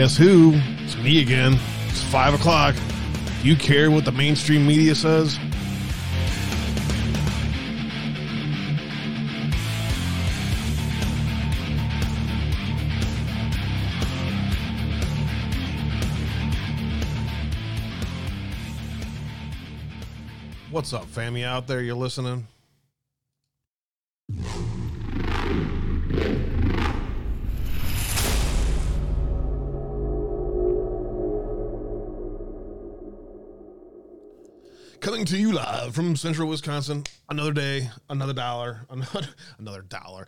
Guess who? It's me again. It's five o'clock. You care what the mainstream media says? What's up, family out there? You're listening? To you live from Central Wisconsin. Another day, another dollar, another another dollar.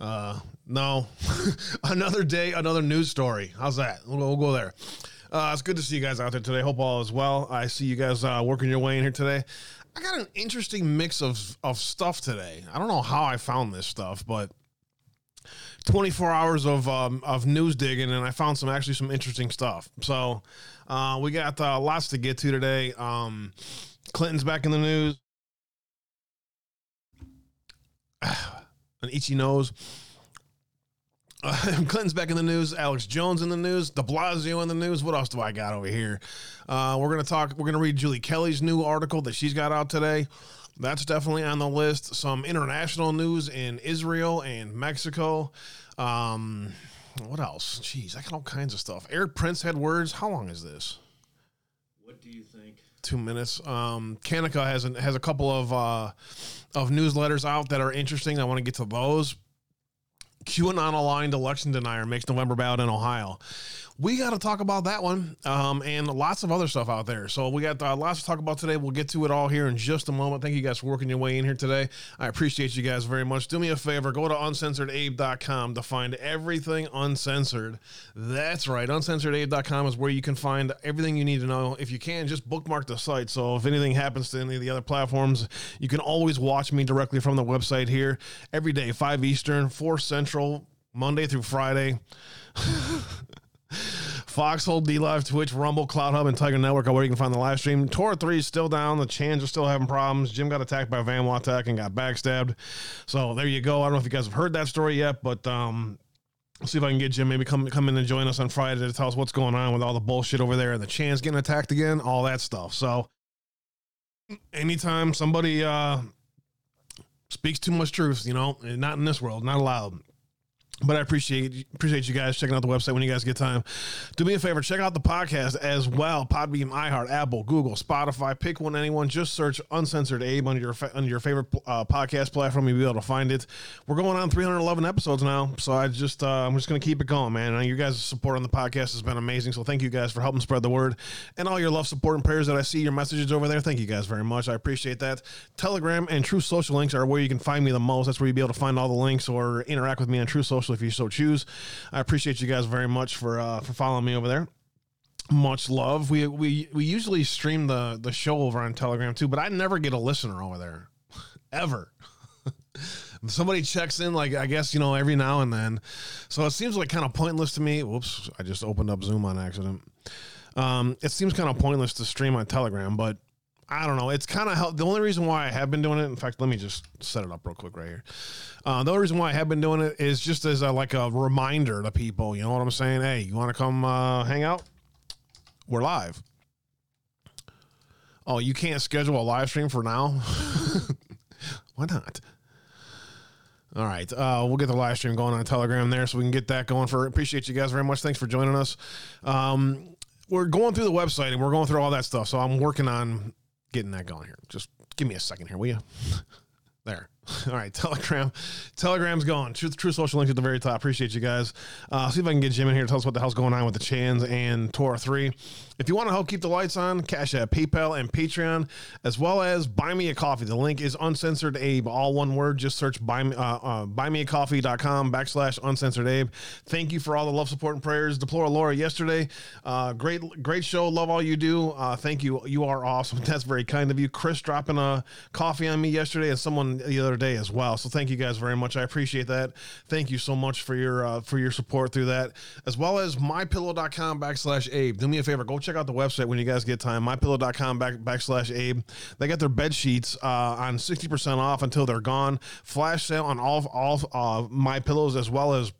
Uh, no, another day, another news story. How's that? We'll, we'll go there. Uh, it's good to see you guys out there today. Hope all is well. I see you guys uh, working your way in here today. I got an interesting mix of of stuff today. I don't know how I found this stuff, but 24 hours of um, of news digging, and I found some actually some interesting stuff. So uh, we got uh, lots to get to today. Um, Clinton's back in the news. An itchy nose. Uh, Clinton's back in the news. Alex Jones in the news. De Blasio in the news. What else do I got over here? Uh, we're gonna talk. We're gonna read Julie Kelly's new article that she's got out today. That's definitely on the list. Some international news in Israel and Mexico. Um, what else? Jeez, I got all kinds of stuff. Erik Prince had words. How long is this? What do you think? Two minutes. Um, Kanika has an, has a couple of uh, of newsletters out that are interesting. I want to get to those. QAnon aligned election denier makes November ballot in Ohio. We got to talk about that one um, and lots of other stuff out there. So we got uh, lots to talk about today. We'll get to it all here in just a moment. Thank you guys for working your way in here today. I appreciate you guys very much. Do me a favor, go to uncensoredabe.com to find everything uncensored. That's right. Uncensoredabe.com is where you can find everything you need to know. If you can, just bookmark the site. So if anything happens to any of the other platforms, you can always watch me directly from the website here every day, 5 Eastern, 4 Central, Monday through Friday. Foxhole, DLive, Twitch, Rumble, CloutHub, and Tiger Network are where you can find the live stream. Tora 3 is still down. The Chans are still having problems. Jim got attacked by Van Watak and got backstabbed. So there you go. I don't know if you guys have heard that story yet, but um, I'll see if I can get Jim maybe come come in and join us on Friday to tell us what's going on with all the bullshit over there and the Chans getting attacked again, all that stuff. So anytime somebody uh, speaks too much truth, you know, not in this world, not allowed. But I appreciate appreciate you guys checking out the website when you guys get time. Do me a favor, check out the podcast as well. Podbean, iHeart, Apple, Google, Spotify. Pick one, anyone. Just search "Uncensored Abe" on your on your favorite uh, podcast platform. You'll be able to find it. We're going on 311 episodes now, so I just uh, I'm just gonna keep it going, man. And you guys' support on the podcast has been amazing. So thank you guys for helping spread the word and all your love, support, and prayers that I see your messages over there. Thank you guys very much. I appreciate that. Telegram and Truth Social links are where you can find me the most. That's where you'll be able to find all the links or interact with me on Truth Social if you so choose. I appreciate you guys very much for uh, for following me over there. Much love. We we we usually stream the the show over on Telegram too, but I never get a listener over there, ever. Somebody checks in, like I guess you know every now and then, so it seems like kind of pointless to me. Whoops! I just opened up Zoom on accident. Um, it seems kind of pointless to stream on Telegram, but I don't know. It's kind of help. The only reason why I have been doing it, in fact, let me just set it up real quick right here. Uh, the only reason why I have been doing it is just as a, like a reminder to people. You know what I'm saying? Hey, you want to come uh, hang out? We're live. Oh, you can't schedule a live stream for now? why not? All right, uh, we'll get the live stream going on Telegram there, so we can get that going. For appreciate you guys very much. Thanks for joining us. Um, we're going through the website and we're going through all that stuff. So I'm working on getting that going here. Just give me a second here, will you? there. All right, Telegram. Telegram's going. True, truth social link at the very top. Appreciate you guys. Uh, see if I can get Jim in here to tell us what the hell's going on with the Chans and Tora 3. If you want to help keep the lights on, Cash App PayPal, and Patreon, as well as Buy Me a Coffee. The link is Uncensored Abe, all one word. Just search buy, me, uh, uh, buymeacoffee.com backslash Uncensored Abe. Thank you for all the love, support, and prayers. Deplore Laura yesterday. Uh, great, great show. Love all you do. Uh, thank you. You are awesome. That's very kind of you. Chris dropping a coffee on me yesterday and someone the other day as well. So thank you guys very much. I appreciate that. Thank you so much for your uh, for your support through that, as well as mypillow.com backslash Abe. Do me a favor, go check out the website when you guys get time. Mypillow.com back, backslash Abe. They got their bed sheets uh, on sixty percent off until they're gone. Flash sale on all all uh, my pillows as well as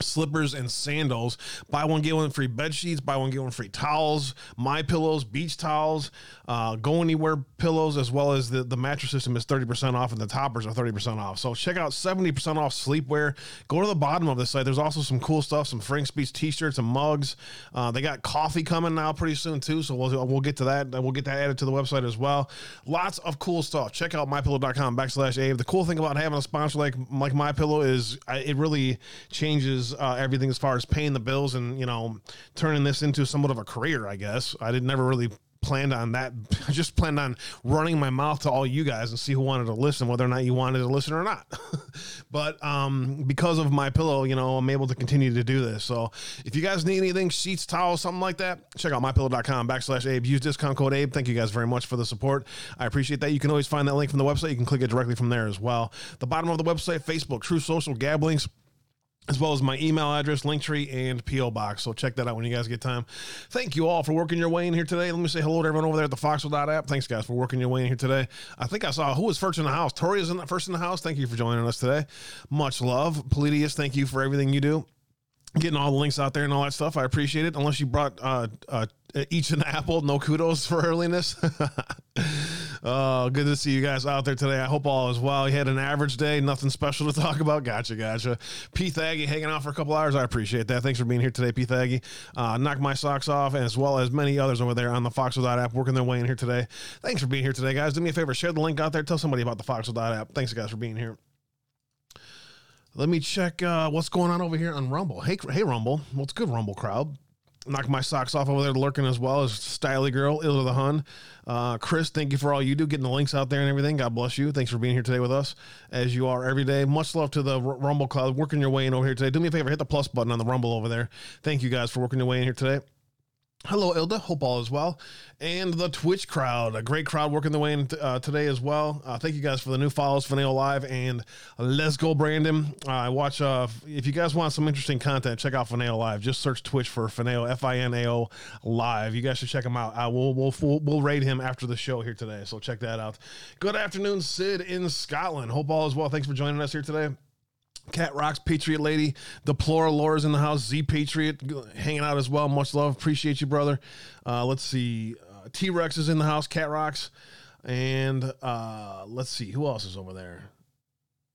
slippers and sandals. Buy one get one free bed sheets. Buy one get one free towels. My pillows beach towels. Uh, go anywhere pillows as well as the, the mattress system is 30% off and the toppers are 30% off. So check out 70% off sleepwear. Go to the bottom of the site. There's also some cool stuff some frank's beach t-shirts and mugs. Uh, they got coffee coming now pretty soon too so we'll, we'll get to that. We'll get that added to the website as well. Lots of cool stuff. Check out mypillow.com backslash Abe. the cool thing about having a sponsor like like my pillow is it really changes uh, everything as far as paying the bills and you know turning this into somewhat of a career. I guess I did never really planned on that. I just planned on running my mouth to all you guys and see who wanted to listen, whether or not you wanted to listen or not. but um, because of my pillow, you know, I'm able to continue to do this. So if you guys need anything, sheets, towels, something like that, check out mypillow.com backslash Abe. Use discount code Abe. Thank you guys very much for the support. I appreciate that. You can always find that link from the website. You can click it directly from there as well. The bottom of the website, Facebook, Truth Social, Gab links as well as my email address, Linktree, and PO Box. So check that out when you guys get time. Thank you all for working your way in here today. Let me say hello to everyone over there at the Foxwell app. Thanks, guys, for working your way in here today. I think I saw who was first in the house. Tori is in the, first in the house. Thank you for joining us today. Much love. Palladius, thank you for everything you do. Getting all the links out there and all that stuff. I appreciate it. Unless you brought uh, uh, each an apple, no kudos for earliness. Oh, good to see you guys out there today. I hope all is well. You had an average day, nothing special to talk about. Gotcha, gotcha. Pete Thaggy hanging out for a couple hours. I appreciate that. Thanks for being here today, Pete Thaggy. Uh, knock my socks off, as well as many others over there on the Foxwell app working their way in here today. Thanks for being here today, guys. Do me a favor, share the link out there. Tell somebody about the Foxwell app. Thanks, guys, for being here. Let me check uh, what's going on over here on Rumble. Hey, hey, Rumble. What's good, Rumble crowd? Knock my socks off over there lurking as well as Styly Girl, Ill to the Hun. Uh, Chris, thank you for all you do, getting the links out there and everything. God bless you. Thanks for being here today with us, as you are every day. Much love to the Rumble Cloud, working your way in over here today. Do me a favor, hit the plus button on the Rumble over there. Thank you guys for working your way in here today. Hello, Ilda. Hope all is well. And the Twitch crowd, a great crowd working the way in uh, today as well. Uh, thank you guys for the new follows, Finale Live, and Let's Go Brandon. Uh, I watch, uh, if you guys want some interesting content, check out Finale Live. Just search Twitch for Finale, F I N A O Live. You guys should check him out. Uh, we'll, we'll, we'll, we'll raid him after the show here today. So check that out. Good afternoon, Sid in Scotland. Hope all is well. Thanks for joining us here today. Cat Rocks, Patriot Lady, the Deplora Laura's in the house, Z Patriot hanging out as well. Much love. Appreciate you, brother. Uh, let's see. Uh, T Rex is in the house, Cat Rocks. And uh, let's see. Who else is over there?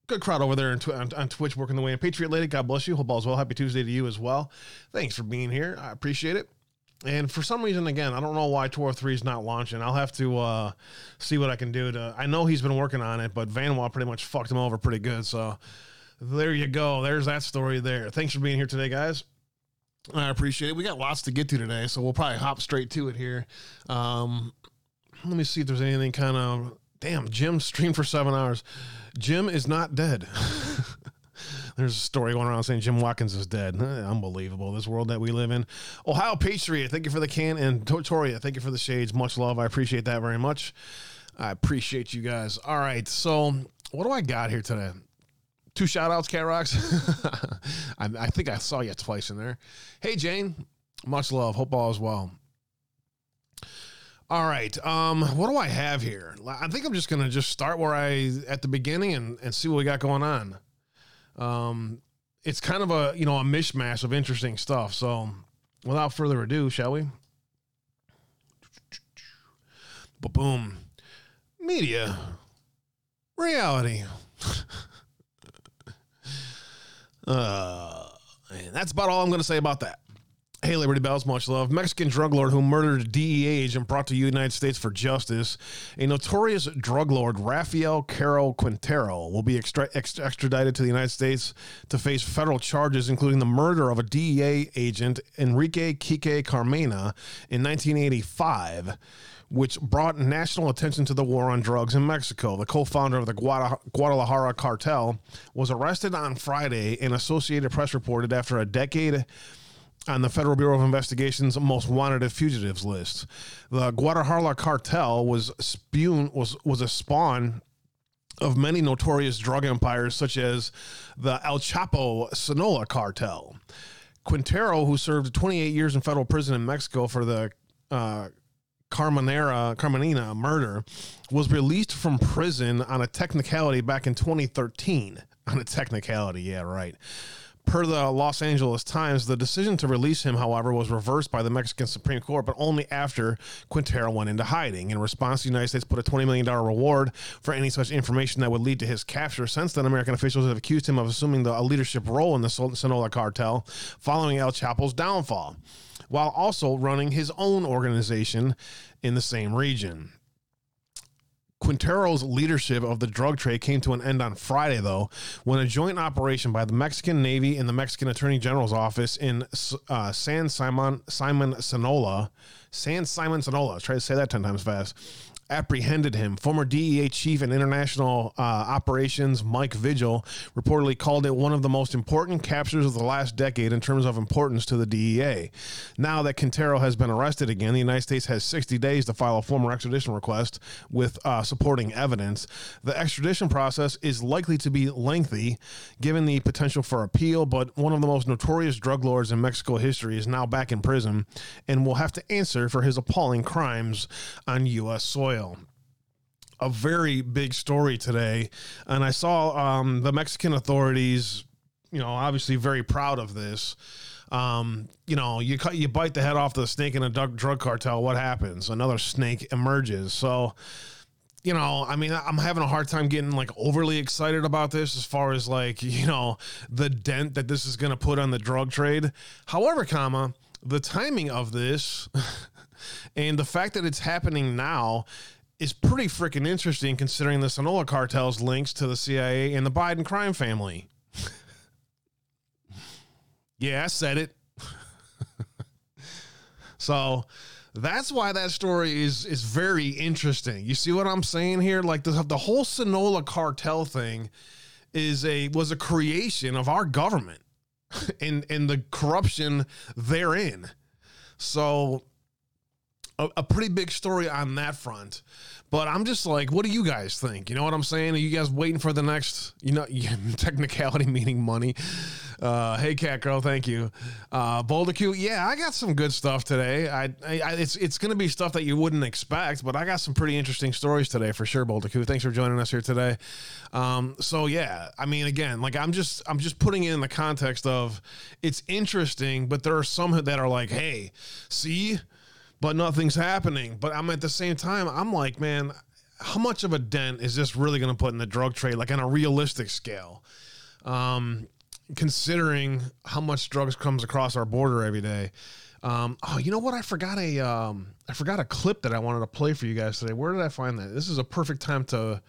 Good crowd over there on, tw- on, on Twitch working the way. And Patriot Lady, God bless you. Hope all's well. Happy Tuesday to you as well. Thanks for being here. I appreciate it. And for some reason, again, I don't know why Tor 3 is not launching. I'll have to uh, see what I can do to. I know he's been working on it, but Vanwall pretty much fucked him over pretty good. So there you go. There's that story there. Thanks for being here today, guys. I appreciate it. We got lots to get to today, so we'll probably hop straight to it here. Um, let me see if there's anything kind of. Damn, Jim streamed for seven hours. Jim is not dead. There's a story going around saying Jim Watkins is dead. Eh, unbelievable. This world that we live in. Ohio Patriot, thank you for the can. And Totoria, thank you for the shades. Much love. I appreciate that very much. I appreciate you guys. All right. So, what do I got here today? Two shout outs, Cat Rocks. I, I think I saw you twice in there. Hey, Jane. Much love. Hope all is well. All right. Um, what do I have here? I think I'm just gonna just start where I at the beginning and, and see what we got going on. Um, it's kind of a you know a mishmash of interesting stuff. So, without further ado, shall we? Boom. Media. Reality. uh, and that's about all I'm going to say about that. Hey, Liberty Bells, much love. Mexican drug lord who murdered DEA agent brought to the United States for justice. A notorious drug lord, Rafael Caro Quintero, will be extra- ex- extradited to the United States to face federal charges, including the murder of a DEA agent, Enrique Quique Carmena, in 1985 which brought national attention to the war on drugs in Mexico. The co founder of the Guadalajara cartel was arrested on Friday, and Associated Press reported after a decade on the Federal Bureau of Investigation's most wanted fugitives list. The Guadalajara cartel was spewed was was a spawn of many notorious drug empires such as the El Chapo Sinaloa cartel. Quintero, who served 28 years in federal prison in Mexico for the uh, Carmenera Carmenina murder, was released from prison on a technicality back in 2013. On a technicality, yeah, right. Per the Los Angeles Times, the decision to release him, however, was reversed by the Mexican Supreme Court, but only after Quintero went into hiding. In response, the United States put a $20 million reward for any such information that would lead to his capture. Since then, American officials have accused him of assuming the, a leadership role in the Sinaloa cartel following El Chapo's downfall, while also running his own organization in the same region. Quintero's leadership of the drug trade came to an end on Friday, though, when a joint operation by the Mexican Navy and the Mexican Attorney General's office in uh, San Simon, Simon Sonola, San Simon Sonola, try to say that 10 times fast, apprehended him. Former DEA chief and international uh, operations Mike Vigil reportedly called it one of the most important captures of the last decade in terms of importance to the DEA. Now that Quintero has been arrested again, the United States has 60 days to file a formal extradition request with uh, supporting evidence. The extradition process is likely to be lengthy given the potential for appeal, but one of the most notorious drug lords in Mexico history is now back in prison and will have to answer for his appalling crimes on U.S. soil oil a very big story today, and I saw um, the Mexican authorities, you know, obviously very proud of this. Um, you know, you cut, you bite the head off the snake in a drug cartel. What happens? Another snake emerges. So, you know, I mean, I'm having a hard time getting like overly excited about this as far as like, you know, the dent that this is going to put on the drug trade. However, comma, the timing of this and the fact that it's happening now is pretty freaking interesting considering the Sinaloa cartel's links to the CIA and the Biden crime family. yeah, I said it. so that's why that story is is very interesting. You see what I'm saying here? Like the the whole Sinaloa cartel thing is a was a creation of our government and and the corruption therein. So a, a, pretty big story on that front. But I'm just like, what do you guys think? You know what I'm saying? Are you guys waiting for the next, you know, technicality meaning money? Uh, hey, Cat Girl, thank you. Uh, Boulder Q, yeah, I got some good stuff today. I, I it's it's gonna be stuff that you wouldn't expect, but I got some pretty interesting stories today for sure. Boulder Q, thanks for joining us here today. Um, so yeah, I mean, again, like I'm just I'm just putting it in the context of it's interesting, but there are some that are like, hey, see but nothing's happening. But I'm at the same time, I'm like, man, how much of a dent is this really going to put in the drug trade, like on a realistic scale? Um, considering how much drugs comes across our border every day. Um, oh, you know what? I forgot a um, I forgot a clip that I wanted to play for you guys today. Where did I find that? This is a perfect time to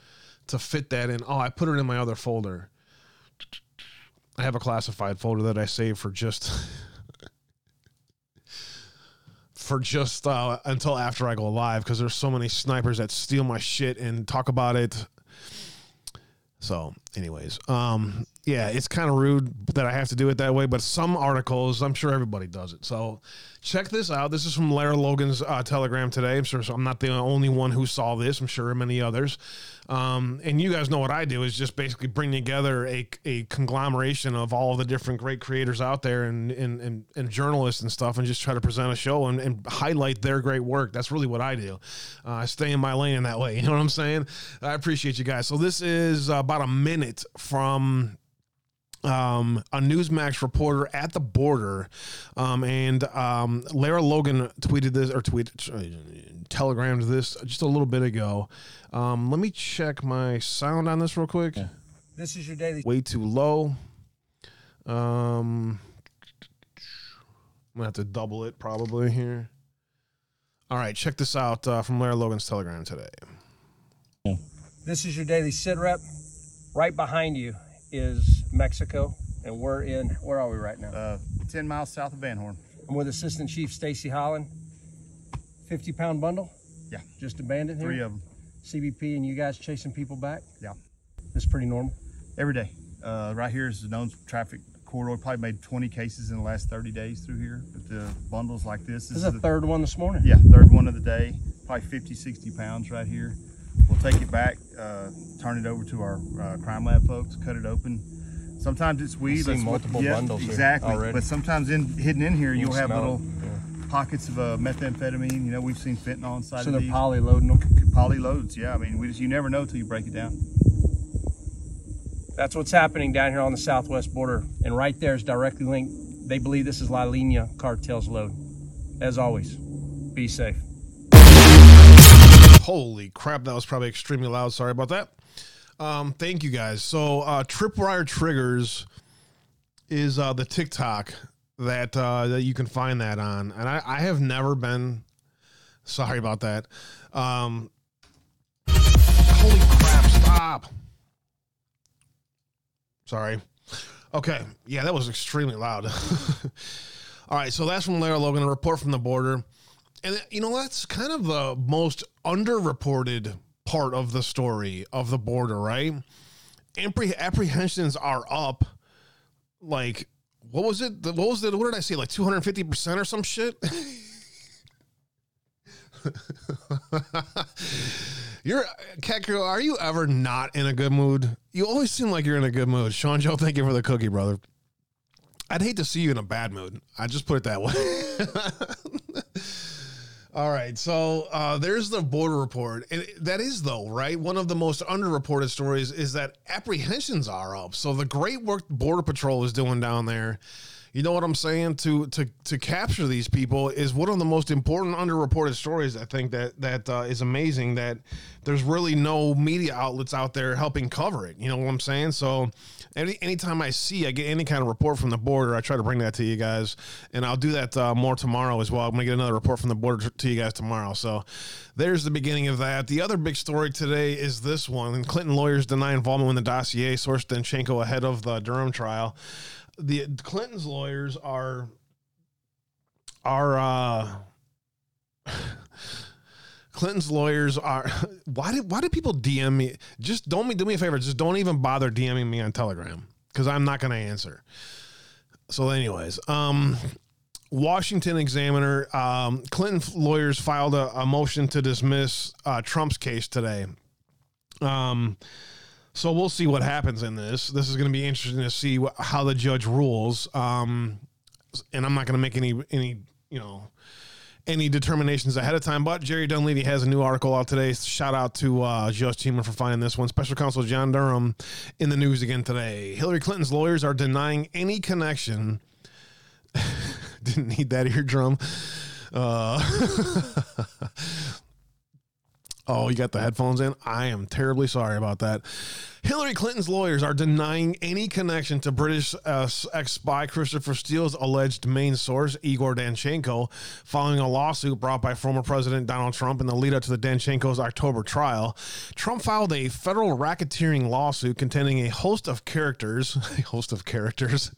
to fit that in. Oh, I put it in my other folder. I have a classified folder that I save for just for just uh, until after I go live because there's so many snipers that steal my shit and talk about it. So, anyways, um, yeah, it's kind of rude that I have to do it that way, but some articles, I'm sure everybody does it. So check this out. This is from Lara Logan's uh, Telegram today. I'm sure so I'm not the only one who saw this. I'm sure many others. Um, and you guys know what I do is just basically bring together a, a conglomeration of all the different great creators out there and, and, and, and journalists and stuff and just try to present a show and, and highlight their great work. That's really what I do. Uh, I stay in my lane in that way. You know what I'm saying? I appreciate you guys. So this is about a minute from um, a Newsmax reporter at the border, um, and um, Lara Logan tweeted this or tweeted, telegrammed this just a little bit ago. Um, let me check my sound on this real quick. Yeah. This is your daily. Way too low. Um, I'm gonna have to double it probably here. All right, check this out uh, from Lara Logan's Telegram today. This is your daily sit rep. Right behind you is Mexico, and we're in. Where are we right now? uh, 10 miles south of Van Horn. I'm with Assistant Chief Stacy Holland. 50 pound bundle. Yeah. Just abandoned here. Three of them. CBP and you guys chasing people back. Yeah. This is pretty normal. Every day. Uh, right here is the known traffic corridor. Probably made 20 cases in the last 30 days through here. But the bundles like this. This is the the third one this morning. Yeah, third one of the day. Probably 50, 60 pounds right here. We'll take it back, uh, turn it over to our uh, crime lab folks, cut it open. Sometimes it's weed. seen that's what- multiple yeah, bundles here Exactly. already. But sometimes in hidden in here, You you'll have little it. pockets of uh, methamphetamine. You know, we've seen fentanyl inside So of they're these. poly loading them. poly loads. Yeah, I mean, we just you never know till you break it down. That's what's happening down here on the southwest border. And right there is directly linked. They believe this is La Linea cartel's load. As always, be safe. Holy crap, that was probably extremely loud. Sorry about that. Um, thank you guys. So, uh, Tripwire Triggers is uh, the TikTok that uh, that you can find that on, and I, I have never been. Sorry about that. Um, holy crap! Stop. Sorry. Okay. Yeah, that was extremely loud. All right. So that's from Lara Logan, a report from the border. And you know that's kind of the most underreported part of the story of the border, right? Appre- apprehensions are up, like what was it? What was it? What did I say? Like two hundred fifty percent or some shit. You're Cat. Are you ever not in a good mood? You always seem like you're in a good mood. Sean Joe, thank you for the cookie, brother. I'd hate to see you in a bad mood. I just put it that way. All right, so uh, there's the border report, and that is though right. One of the most underreported stories is that apprehensions are up. So the great work Border Patrol is doing down there, you know what I'm saying? To to to capture these people is one of the most important underreported stories. I think that that uh, is amazing. That there's really no media outlets out there helping cover it. You know what I'm saying? So any anytime I see I get any kind of report from the border, I try to bring that to you guys, and I'll do that uh, more tomorrow as well. I'm gonna get another report from the border to you guys tomorrow. So there's the beginning of that. The other big story today is this one: Clinton lawyers deny involvement in the dossier. Source Danchenko ahead of the Durham trial. The Clinton's lawyers are are. uh Clinton's lawyers are. Why did why do people DM me? Just don't me do me a favor. Just don't even bother DMing me on Telegram because I'm not to answer. So, anyways, um, Washington Examiner, um, Clinton lawyers filed a, a motion to dismiss uh, Trump's case today. Um, so we'll see what happens in this. This is going to be interesting to see what, how the judge rules. Um, and I'm not going to make any any you know any determinations ahead of time. But Jerry Dunleavy has a new article out today. Shout out to uh, Just Human for finding this one. Special Counsel John Durham in the news again today. Hillary Clinton's lawyers are denying any connection. Didn't need that eardrum. Uh, oh, you got the headphones in? I am terribly sorry about that. Hillary Clinton's lawyers are denying any connection to British uh, ex spy Christopher Steele's alleged main source, Igor Danchenko, following a lawsuit brought by former President Donald Trump in the lead up to the Danchenko's October trial. Trump filed a federal racketeering lawsuit containing a host of characters, a host of characters.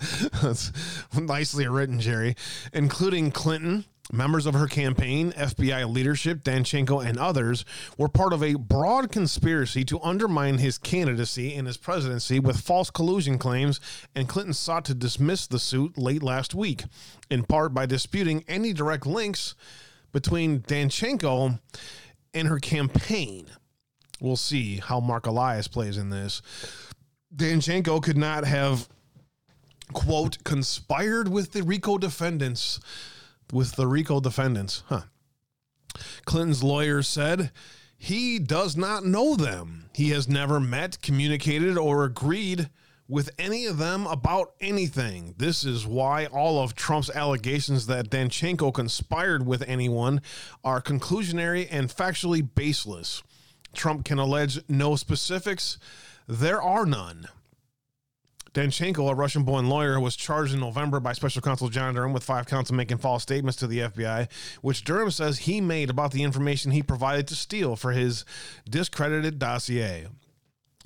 That's nicely written, Jerry, including Clinton, members of her campaign, FBI leadership, Danchenko, and others were part of a broad conspiracy to undermine his candidacy and his presidency with false collusion claims, and Clinton sought to dismiss the suit late last week, in part by disputing any direct links between Danchenko and her campaign. We'll see how Marc Elias plays in this. Danchenko could not have quote conspired with the RICO defendants with the RICO defendants. Huh. Clinton's lawyer said he does not know them. He has never met, communicated, or agreed with any of them about anything. This is why all of Trump's allegations that Danchenko conspired with anyone are conclusionary and factually baseless. Trump can allege no specifics. There are none. Danchenko, a Russian born lawyer, was charged in November by special counsel John Durham with five counts of making false statements to the FBI, which Durham says he made about the information he provided to Steele for his discredited dossier.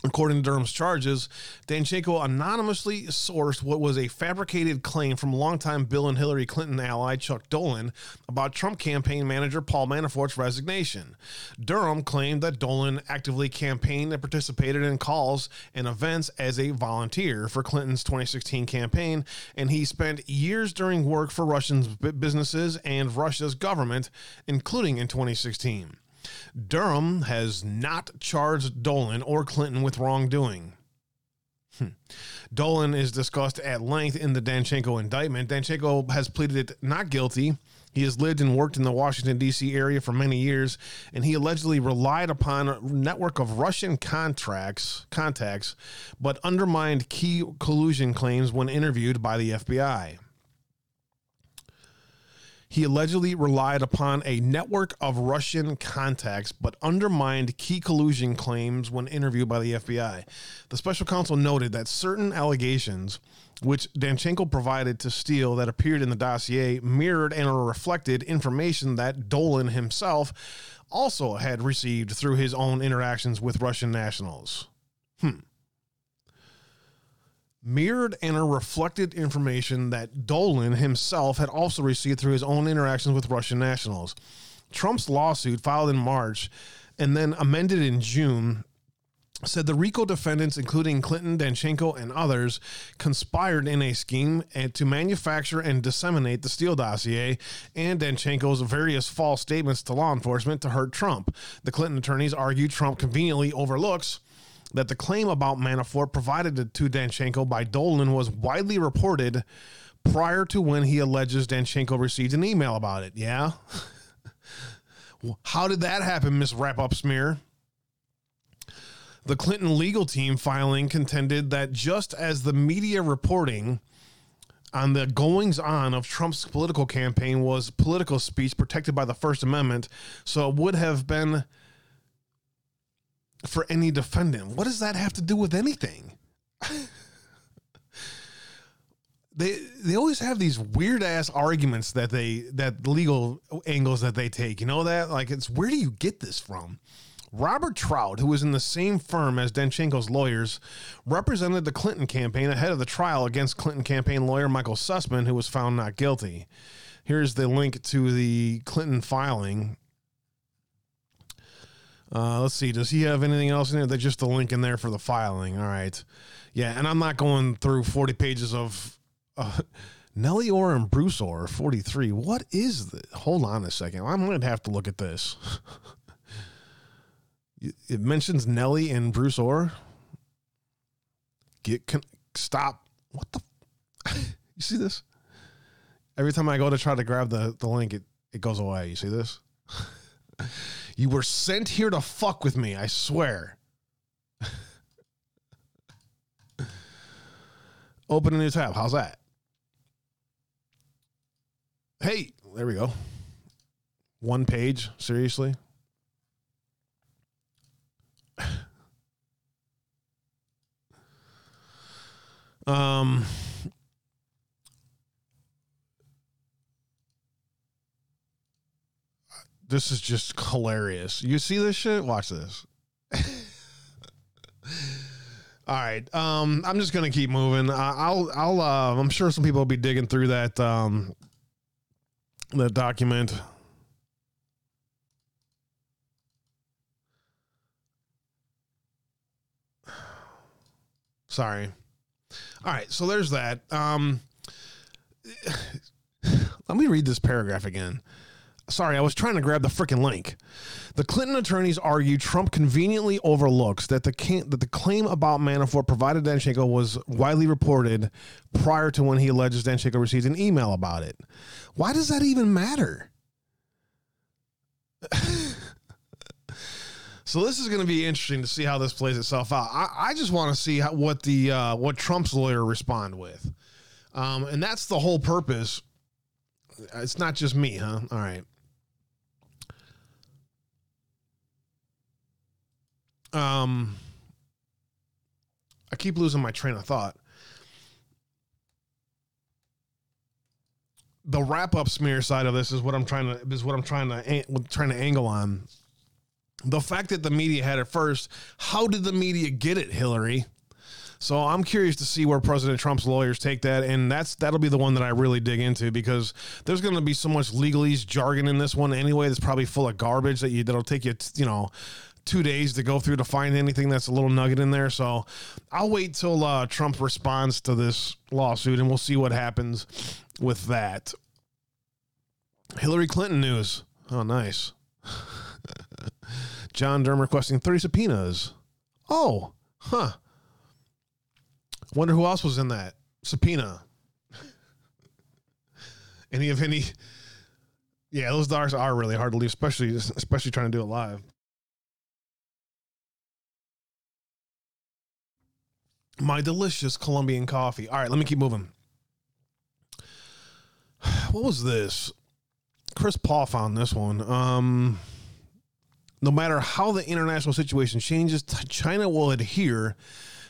According to Durham's charges, Danchenko anonymously sourced what was a fabricated claim from longtime Bill and Hillary Clinton ally Chuck Dolan about Trump campaign manager Paul Manafort's resignation. Durham claimed that Dolan actively campaigned and participated in calls and events as a volunteer for Clinton's 2016 campaign, and he spent years during work for Russian businesses and Russia's government, including in 2016. Durham has not charged Dolan or Clinton with wrongdoing. Hmm. Dolan is discussed at length in the Danchenko indictment. Danchenko has pleaded not guilty. He has lived and worked in the Washington, D.C. area for many years, and he allegedly relied upon a network of Russian contracts, contacts, but undermined key collusion claims when interviewed by the FBI. He allegedly relied upon a network of Russian contacts, but undermined key collusion claims when interviewed by the FBI. The special counsel noted that certain allegations which Danchenko provided to Steele that appeared in the dossier mirrored and reflected information that Dolan himself also had received through his own interactions with Russian nationals. Hmm mirrored and reflected information that Dolan himself had also received through his own interactions with Russian nationals. Trump's lawsuit, filed in March and then amended in June, said the RICO defendants, including Clinton, Danchenko, and others, conspired in a scheme to manufacture and disseminate the Steele dossier and Danchenko's various false statements to law enforcement to hurt Trump. The Clinton attorneys argue Trump conveniently overlooks that the claim about Manafort provided to Danchenko by Dolan was widely reported prior to when he alleges Danchenko received an email about it. Yeah? How did that happen, Miss Wrap Up Smear? The Clinton legal team filing contended that just as the media reporting on the goings on of Trump's political campaign was political speech protected by the First Amendment, so it would have been for any defendant. What does that have to do with anything? they they always have these weird ass arguments that they that legal angles that they take. You know that like it's where do you get this from? Robert Trout, who was in the same firm as Danchenko's lawyers, represented the Clinton campaign ahead of the trial against Clinton campaign lawyer Michael Sussmann, who was found not guilty. Here's the link to the Clinton filing uh, let's see. Does he have anything else in there? That's just a link in there for the filing. All right. Yeah, and I'm not going through 40 pages of uh, Nellie Ohr and Bruce Ohr 43. What is this? Hold on a second. I'm going to have to look at this. it mentions Nellie and Bruce Ohr. Get can, stop. What the? you see this? Every time I go to try to grab the, the link, it, it goes away. You see this? You were sent here to fuck with me, I swear. Open a new tab. How's that? Hey, there we go. One page, seriously? um This is just hilarious. You see this shit? Watch this. All right. Um, I'm just gonna keep moving. I'll, I'll, uh, I'm sure some people will be digging through that, um, the document. Sorry. All right. So there's that. Um, let me read this paragraph again. Sorry, I was trying to grab the freaking link. The Clinton attorneys argue Trump conveniently overlooks that the can- that the claim about Manafort provided Danchenko was widely reported prior to when he alleges Danchenko received an email about it. Why does that even matter? so this is going to be interesting to see how this plays itself out. I, I just want to see how, what the uh, what Trump's lawyer respond with, um, and that's the whole purpose. It's not just me, huh? All right. Um, I keep losing my train of thought. The wrap up smear side of this is what I'm trying to is what I'm trying to trying to angle on. The fact that the media had it first, how did the media get it, Hillary? So I'm curious to see where President Trump's lawyers take that, and that's that'll be the one that I really dig into because there's going to be so much legalese jargon in this one anyway. That's probably full of garbage that you that'll take you you know two days to go through to find anything that's a little nugget in there. So I'll wait till uh, Trump responds to this lawsuit, and we'll see what happens with that. Hillary Clinton news. Oh, nice. John Durham requesting 30 subpoenas. Oh, huh. Wonder who else was in that subpoena. any of any? Yeah, those dogs are really hard to leave, especially especially trying to do it live. My delicious Colombian coffee. All right, let me keep moving. What was this? Chris Paul found this one. Um, no matter how the international situation changes, China will adhere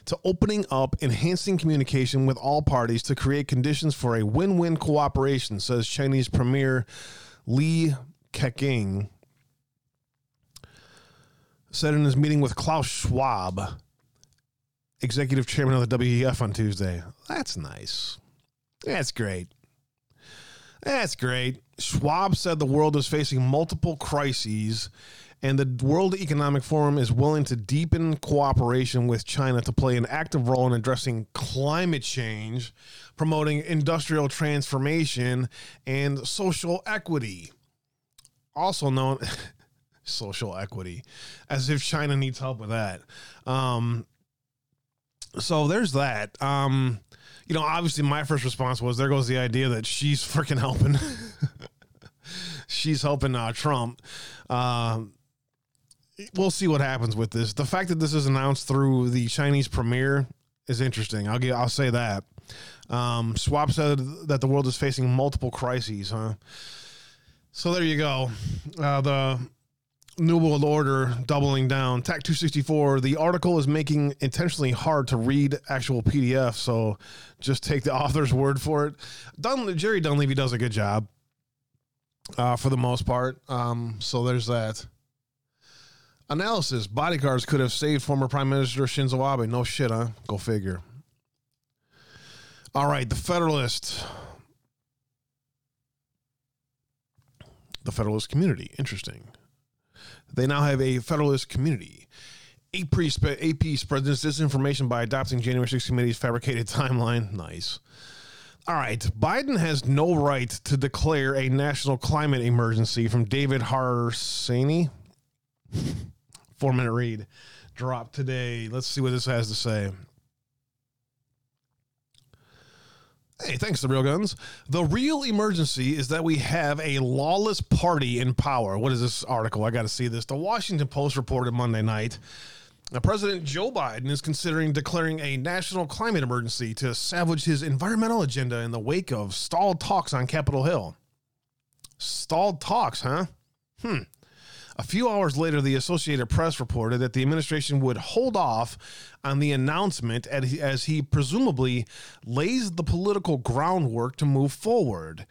to opening up, enhancing communication with all parties to create conditions for a win win cooperation, says Chinese Premier Li Keqiang. Said in his meeting with Klaus Schwab, executive chairman of the WEF on Tuesday. That's nice. That's great. That's great. Schwab said the world is facing multiple crises and the World Economic Forum is willing to deepen cooperation with China to play an active role in addressing climate change, promoting industrial transformation, and social equity. Also known social equity, as if China needs help with that. Um, so there's that. Um, you know, obviously, my first response was there goes the idea that she's freaking helping. she's helping uh, Trump. Um, we'll see what happens with this. The fact that this is announced through the Chinese premier is interesting. I'll get, I'll say that. Um, Schwab said that the world is facing multiple crises, huh? So there you go. Uh, the New World Order doubling down. TAC 264. The article is making intentionally hard to read actual PDF, so just take the author's word for it. Dun- Jerry Dunleavy does a good job uh, for the most part. Um, so there's that. Analysis bodyguards could have saved former Prime Minister Shinzo Abe. No shit, huh? Go figure. All right, the Federalist. The Federalist community. Interesting. They now have a Federalist community. AP, AP spreads this disinformation by adopting January 6 committee's fabricated timeline. Nice. All right. Biden has no right to declare a national climate emergency from David Harsanyi. Four minute read drop today. Let's see what this has to say. Hey, thanks to Real Guns. The real emergency is that we have a lawless party in power. What is this article? I got to see this. The Washington Post reported Monday night. Now, President Joe Biden is considering declaring a national climate emergency to salvage his environmental agenda in the wake of stalled talks on Capitol Hill. Stalled talks, huh? Hmm. A few hours later, the Associated Press reported that the administration would hold off on the announcement as he presumably lays the political groundwork to move forward.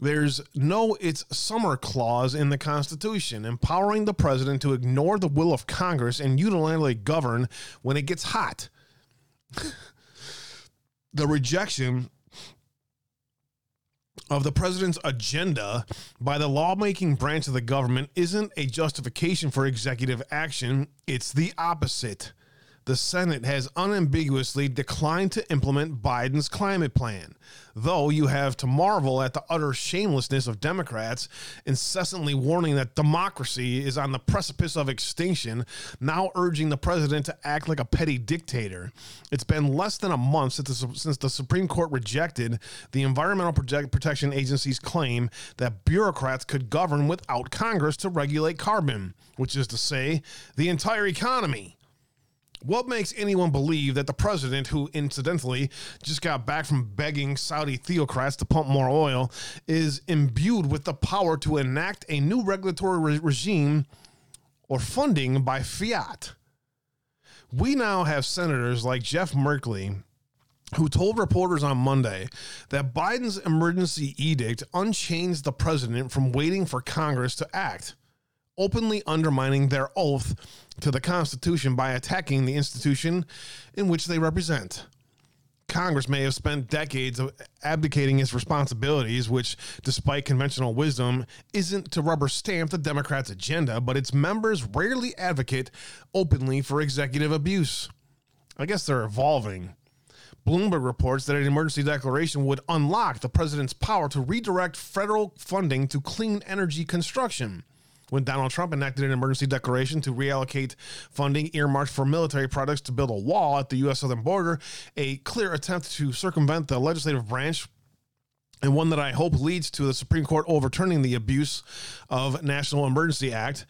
There's no it's summer clause in the Constitution, empowering the president to ignore the will of Congress and unilaterally govern when it gets hot. the rejection of the president's agenda by the lawmaking branch of the government isn't a justification for executive action, it's the opposite the Senate has unambiguously declined to implement Biden's climate plan, though you have to marvel at the utter shamelessness of Democrats incessantly warning that democracy is on the precipice of extinction, now urging the president to act like a petty dictator. It's been less than a month since the, since the Supreme Court rejected the Environmental Protection Agency's claim that bureaucrats could govern without Congress to regulate carbon, which is to say, the entire economy. What makes anyone believe that the president, who incidentally just got back from begging Saudi theocrats to pump more oil, is imbued with the power to enact a new regulatory re- regime or funding by fiat? We now have senators like Jeff Merkley who told reporters on Monday that Biden's emergency edict unchains the president from waiting for Congress to act, openly undermining their oath to the Constitution by attacking the institution in which they represent. Congress may have spent decades abdicating its responsibilities, which, despite conventional wisdom, isn't to rubber stamp the Democrats' agenda, but its members rarely advocate openly for executive abuse. I guess they're evolving. Bloomberg reports that an emergency declaration would unlock the president's power to redirect federal funding to clean energy construction. When Donald Trump enacted an emergency declaration to reallocate funding earmarked for military products to build a wall at the U.S. southern border, a clear attempt to circumvent the legislative branch and one that I hope leads to the Supreme Court overturning the abuse of National Emergency Act.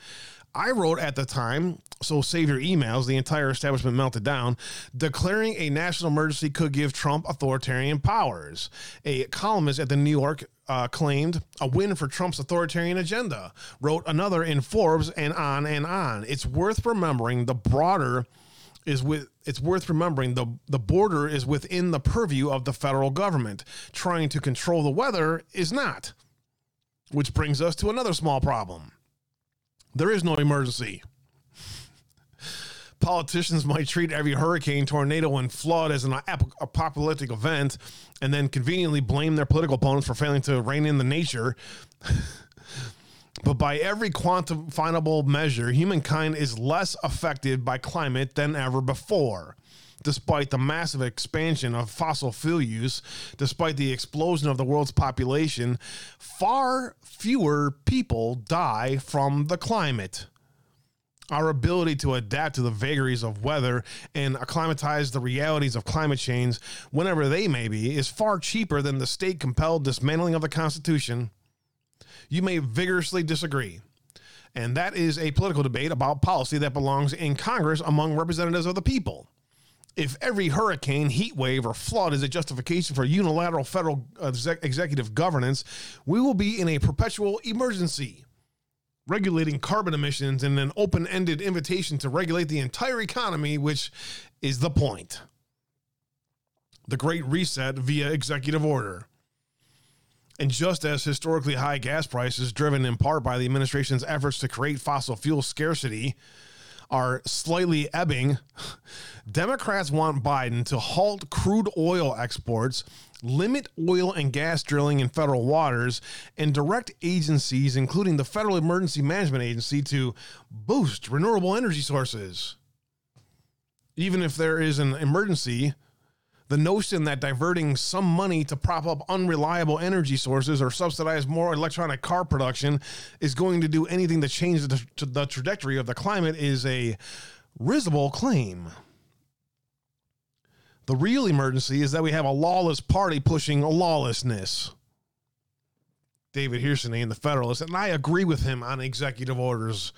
I wrote at the time, so save your emails, the entire establishment melted down, declaring a national emergency could give Trump authoritarian powers. A columnist at the New York uh, claimed a win for Trump's authoritarian agenda, wrote another in Forbes, and on and on. It's worth remembering the broader is with it's worth remembering the the border is within the purview of the federal government. Trying to control the weather is not. Which brings us to another small problem. There is no emergency. Politicians might treat every hurricane, tornado, and flood as an ap- apocalyptic event and then conveniently blame their political opponents for failing to rein in the nature. but by every quantifiable measure, humankind is less affected by climate than ever before. Despite the massive expansion of fossil fuel use, despite the explosion of the world's population, far fewer people die from the climate. Our ability to adapt to the vagaries of weather and acclimatize the realities of climate change, whenever they may be, is far cheaper than the state compelled dismantling of the Constitution. You may vigorously disagree. And that is a political debate about policy that belongs in Congress among representatives of the people if every hurricane, heat wave, or flood is a justification for unilateral federal exec- executive governance, we will be in a perpetual emergency. Regulating carbon emissions and an open ended invitation to regulate the entire economy, which is the point. The Great Reset via executive order. And just as historically high gas prices, driven in part by the administration's efforts to create fossil fuel scarcity, are slightly ebbing, Democrats want Biden to halt crude oil exports, limit oil and gas drilling in federal waters, and direct agencies, including the Federal Emergency Management Agency, to boost renewable energy sources. Even if there is an emergency, the notion that diverting some money to prop up unreliable energy sources or subsidize more electronic car production is going to do anything to change the, to the trajectory of the climate is a risible claim. The real emergency is that we have a lawless party pushing a lawlessness. David Harsanyi in the Federalist, and I agree with him on executive orders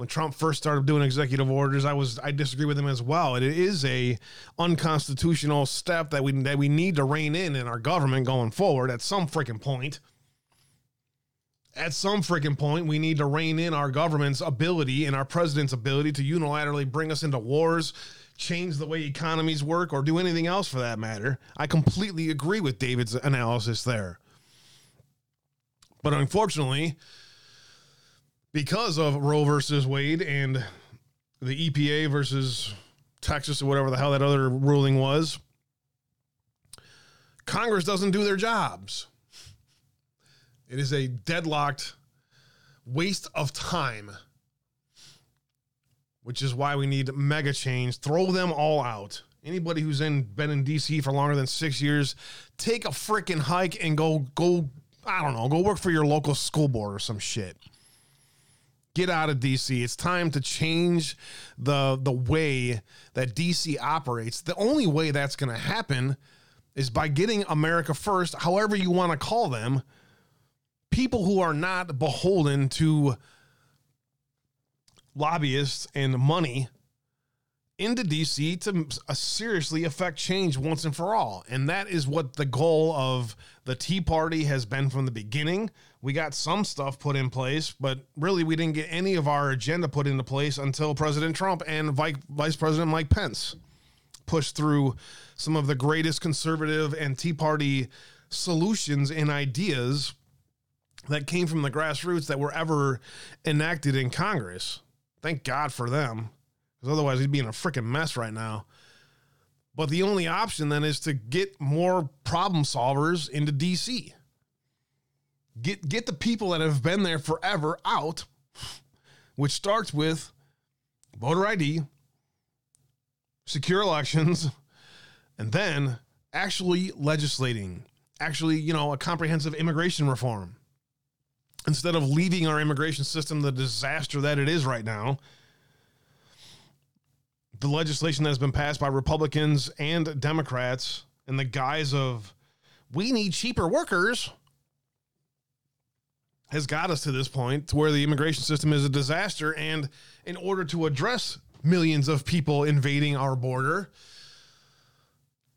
when Trump first started doing executive orders, I was I disagree with him as well. It is a unconstitutional step that we that we need to rein in in our government going forward at some freaking point. At some freaking point, we need to rein in our government's ability and our president's ability to unilaterally bring us into wars, change the way economies work, or do anything else for that matter. I completely agree with David's analysis there. But unfortunately, because of Roe versus Wade and the EPA versus Texas or whatever the hell that other ruling was, Congress doesn't do their jobs. It is a deadlocked waste of time, which is why we need mega change. Throw them all out. Anybody who's in been in DC for longer than six years, take a freaking hike and go go. I don't know, go work for your local school board or some shit get out of DC. It's time to change the the way that DC operates. The only way that's going to happen is by getting America first, however you want to call them, people who are not beholden to lobbyists and money into DC to uh, seriously affect change once and for all. And that is what the goal of the Tea Party has been from the beginning. We got some stuff put in place, but really we didn't get any of our agenda put into place until President Trump and Vice President Mike Pence pushed through some of the greatest conservative and Tea Party solutions and ideas that came from the grassroots that were ever enacted in Congress. Thank God for them, because otherwise he'd be in a freaking mess right now. But the only option then is to get more problem solvers into DC. Get get the people that have been there forever out, which starts with voter ID, secure elections, and then actually legislating, actually, you know, a comprehensive immigration reform. Instead of leaving our immigration system the disaster that it is right now, the legislation that has been passed by Republicans and Democrats in the guise of we need cheaper workers has got us to this point to where the immigration system is a disaster. And in order to address millions of people invading our border,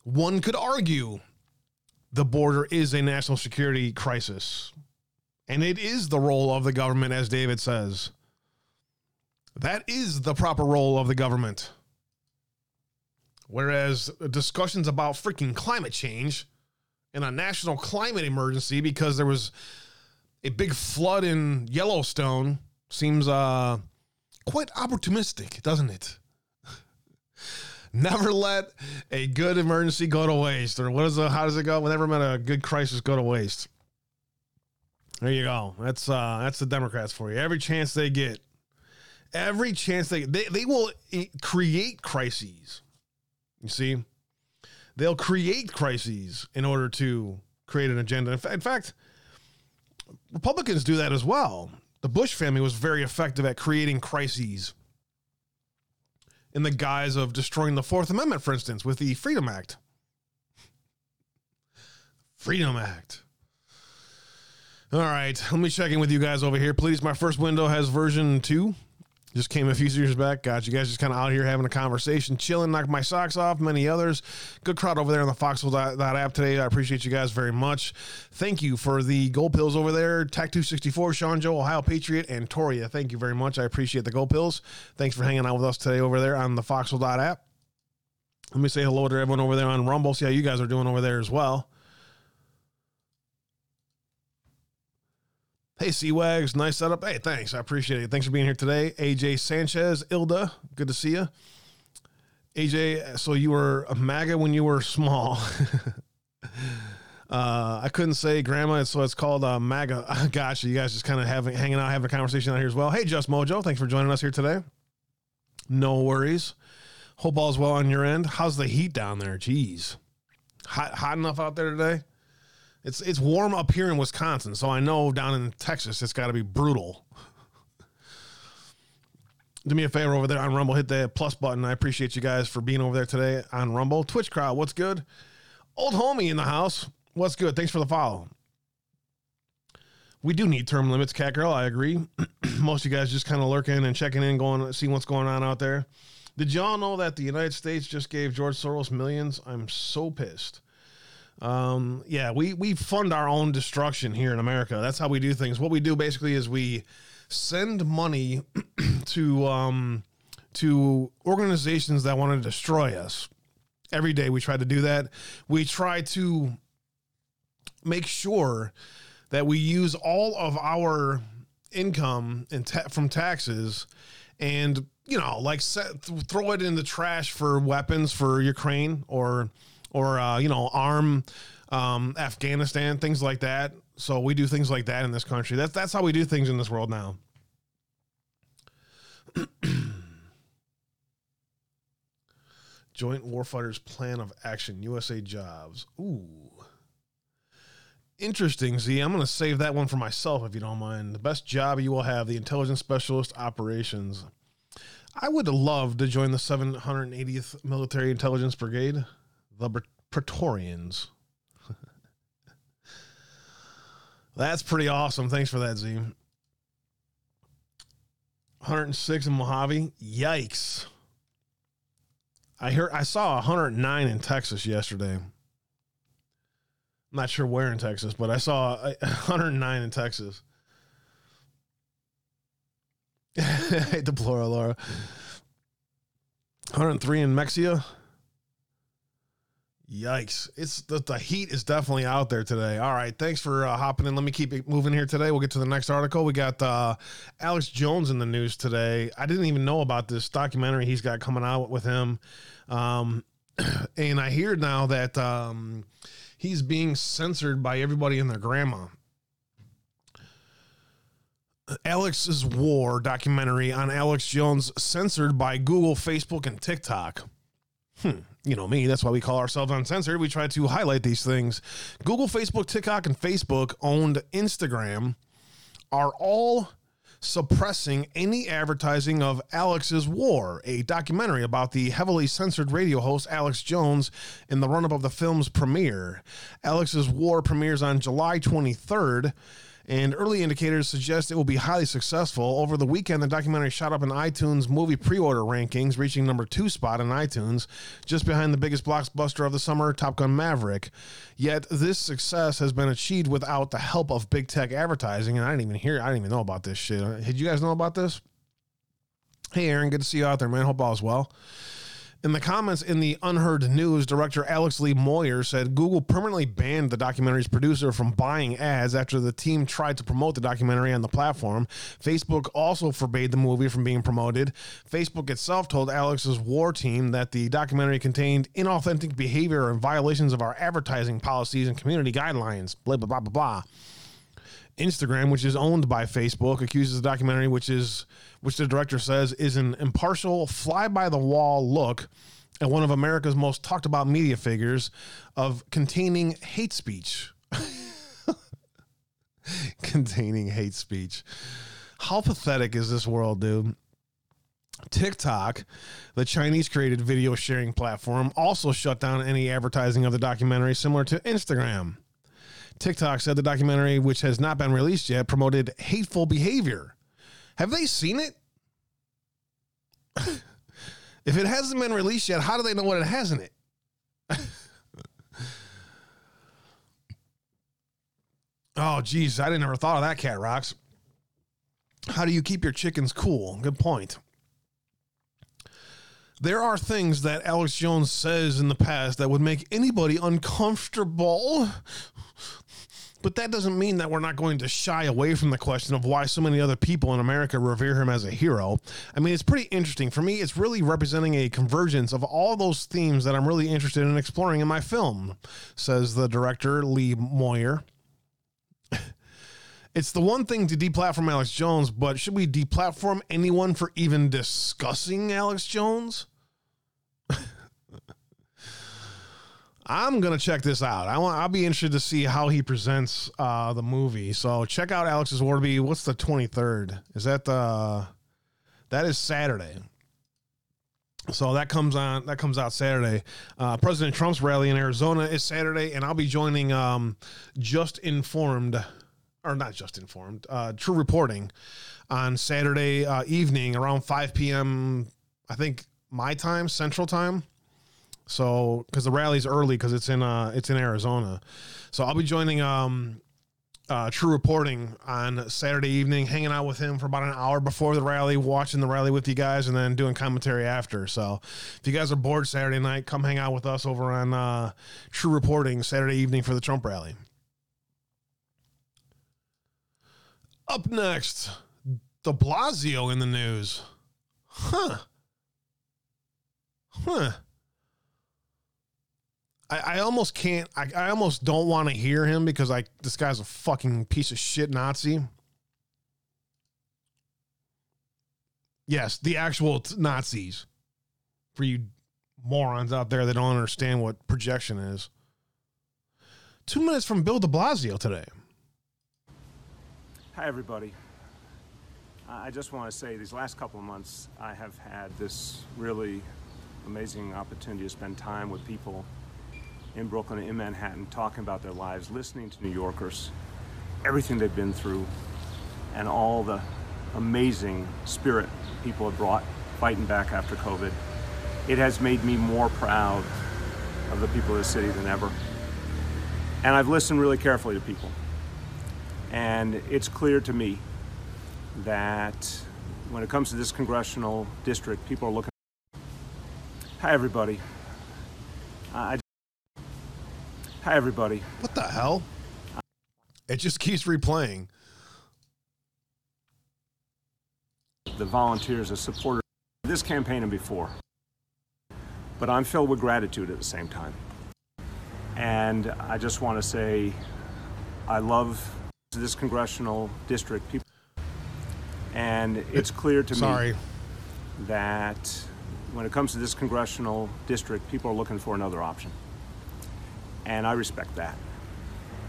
one could argue the border is a national security crisis. And it is the role of the government, as David says. That is the proper role of the government. Whereas discussions about freaking climate change and a national climate emergency because there was a big flood in Yellowstone seems uh, quite opportunistic, doesn't it? Never let a good emergency go to waste. Or what is the, how does it go? Never let a good crisis go to waste. There you go. That's uh, that's the Democrats for you. Every chance they get, every chance they they, they will create crises. You see, they'll create crises in order to create an agenda. In fact, Republicans do that as well. The Bush family was very effective at creating crises in the guise of destroying the Fourth Amendment, for instance, with the Freedom Act. Freedom Act. All right, let me check in with you guys over here, please. My first window has version two. Just came a few years back. Got you guys just kind of out here having a conversation, chilling, knocked my socks off. Many others. Good crowd over there on the Foxhole app today. I appreciate you guys very much. Thank you for the gold pills over there. Tac 264, Sean Joe, Ohio Patriot, and Toria. Thank you very much. I appreciate the gold pills. Thanks for hanging out with us today over there on the Foxhole app. Let me say hello to everyone over there on Rumble. See how you guys are doing over there as well. Hey, Seawags, nice setup. Hey, thanks. I appreciate it. Thanks for being here today. AJ Sanchez, Ilda, good to see you. AJ, so you were a MAGA when you were small. uh, I couldn't say grandma, so it's called uh, MAGA. Gotcha. You guys just kind of having hanging out, having a conversation out here as well. Hey, Just Mojo, thanks for joining us here today. No worries. Hope all's well on your end. How's the heat down there? Jeez, hot hot enough out there today? It's it's warm up here in Wisconsin, so I know down in Texas it's got to be brutal. Do me a favor over there on Rumble, hit the plus button. I appreciate you guys for being over there today on Rumble. Twitch crowd, what's good? Old homie in the house, what's good? Thanks for the follow. We do need term limits, Cat Girl. I agree. Most of you guys just kind of lurking and checking in, going seeing what's going on out there. Did y'all know that the United States just gave George Soros millions? I'm so pissed. Um, yeah, we we fund our own destruction here in America. That's how we do things. What we do basically is we send money to um, to organizations that want to destroy us. Every day we try to do that. We try to make sure that we use all of our income and ta- from taxes and you know like set, throw it in the trash for weapons for Ukraine or or uh, you know arm um, Afghanistan, things like that. So we do things like that in this country. That's that's how we do things in this world now. Joint Warfighters Plan of Action, USA Jobs. Ooh. Interesting, Z. I'm going to save that one for myself if you don't mind. The best job you will have, the Intelligence Specialist Operations. I would love to join the 780th Military Intelligence Brigade the Praetorians. That's pretty awesome. Thanks for that, Z. 106 in Mojave. Yikes. I heard I saw 109 in Texas yesterday. I'm not sure where in Texas, but I saw uh, 109 in Texas. Deplora Laura. 103 in Mexico. Yikes! It's the, the heat is definitely out there today. All right, thanks for uh, hopping in. Let me keep it moving here today. We'll get to the next article. We got uh, Alex Jones in the news today. I didn't even know about this documentary he's got coming out with him, um, and I hear now that um, he's being censored by everybody and their grandma. Alex's War documentary on Alex Jones censored by Google, Facebook, and TikTok. Hmm. You know me, that's why we call ourselves uncensored. We try to highlight these things. Google, Facebook, TikTok, and Facebook owned Instagram are all suppressing any advertising of Alex's War, a documentary about the heavily censored radio host Alex Jones in the run up of the film's premiere. Alex's War premieres on July 23rd and early indicators suggest it will be highly successful. Over the weekend, the documentary shot up in iTunes movie pre order rankings, reaching number two spot in iTunes, just behind the biggest blockbuster of the summer, Top Gun Maverick. Yet, this success has been achieved without the help of big tech advertising, and I didn't even hear, I didn't even know about this shit. Did you guys know about this? Hey, Aaron, good to see you out there, man. Hope all is well. In the comments in the UnHerd News, director Alex Lee Moyer said Google permanently banned the documentary's producer from buying ads after the team tried to promote the documentary on the platform. Facebook also forbade the movie from being promoted. Facebook itself told Alex's war team that the documentary contained inauthentic behavior and violations of our advertising policies and community guidelines. Blah, blah, blah, blah, blah. Instagram, which is owned by Facebook, accuses the documentary, which is which the director says is an impartial, fly by the wall look at one of America's most talked about media figures of containing hate speech. containing hate speech. How pathetic is this world, dude? TikTok, the Chinese created video sharing platform, also shut down any advertising of the documentary, similar to Instagram. TikTok said the documentary, which has not been released yet, promoted hateful behavior. Have they seen it? if it hasn't been released yet, how do they know what it has in it? oh, geez, I didn't ever thought of that, Cat Rocks. How do you keep your chickens cool? Good point. There are things that Alex Jones says in the past that would make anybody uncomfortable. But that doesn't mean that we're not going to shy away from the question of why so many other people in America revere him as a hero. I mean, it's pretty interesting. For me, it's really representing a convergence of all those themes that I'm really interested in exploring in my film, says the director, Lee Moyer. It's the one thing to deplatform Alex Jones, but should we deplatform anyone for even discussing Alex Jones? I'm gonna check this out. I want. I'll be interested to see how he presents uh, the movie. So check out Alex's Warby. What's the 23rd? Is that the? That is Saturday. So that comes on. That comes out Saturday. Uh, President Trump's rally in Arizona is Saturday, and I'll be joining um, Just Informed, or not Just Informed, uh, True Reporting, on Saturday uh, evening around 5 p.m. I think my time, Central Time. So because the rally's early because it's in uh it's in Arizona, so I'll be joining um uh, True Reporting on Saturday evening, hanging out with him for about an hour before the rally, watching the rally with you guys, and then doing commentary after. So, if you guys are bored Saturday night, come hang out with us over on uh, True Reporting Saturday evening for the Trump rally. Up next, De Blasio in the news. Huh. Huh. I, I almost can't. I, I almost don't want to hear him because like this guy's a fucking piece of shit Nazi. Yes, the actual t- Nazis. For you morons out there that don't understand what projection is. Two minutes from Bill De Blasio today. Hi, everybody. I just want to say these last couple of months, I have had this really amazing opportunity to spend time with people in Brooklyn and in Manhattan talking about their lives, listening to New Yorkers, everything they've been through, and all the amazing spirit people have brought fighting back after COVID. It has made me more proud of the people of the city than ever. And I've listened really carefully to people. And it's clear to me that when it comes to this congressional district, people are looking. Hi, everybody. I Hi, everybody. What the hell? It just keeps replaying. The volunteers, the supporters of this campaign and before. But I'm filled with gratitude at the same time. And I just want to say I love this congressional district. People, and it's clear to Sorry. me that when it comes to this congressional district, people are looking for another option. And I respect that.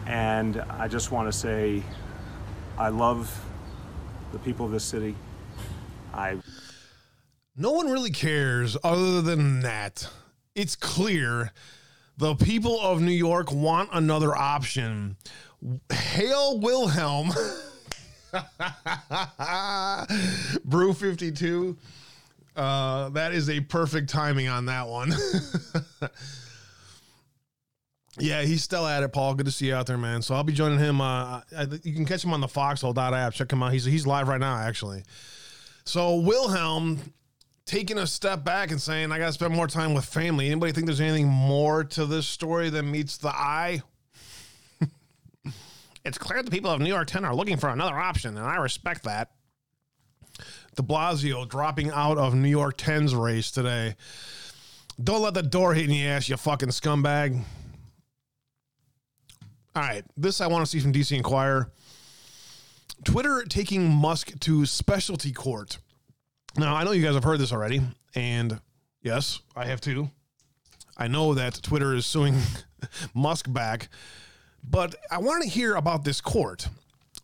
And I just want to say I love the people of this city. I No one really cares other than that. It's clear the people of New York want another option. Hail Wilhelm. Brew 52. Uh, that is a perfect timing on that one. yeah, he's still at it, Paul. Good to see you out there, man. So I'll be joining him. Uh, I, you can catch him on the Foxhole app. Check him out. He's he's live right now, actually. So Wilhelm taking a step back and saying, I got to spend more time with family. Anybody think there's anything more to this story than meets the eye? it's clear the people of New York 10 are looking for another option, and I respect that. De Blasio dropping out of New York 10's race today. Don't let the door hit in your ass, you fucking scumbag. All right, this I want to see from DC Inquirer. Twitter taking Musk to specialty court. Now, I know you guys have heard this already, and yes, I have too. I know that Twitter is suing Musk back, but I want to hear about this court.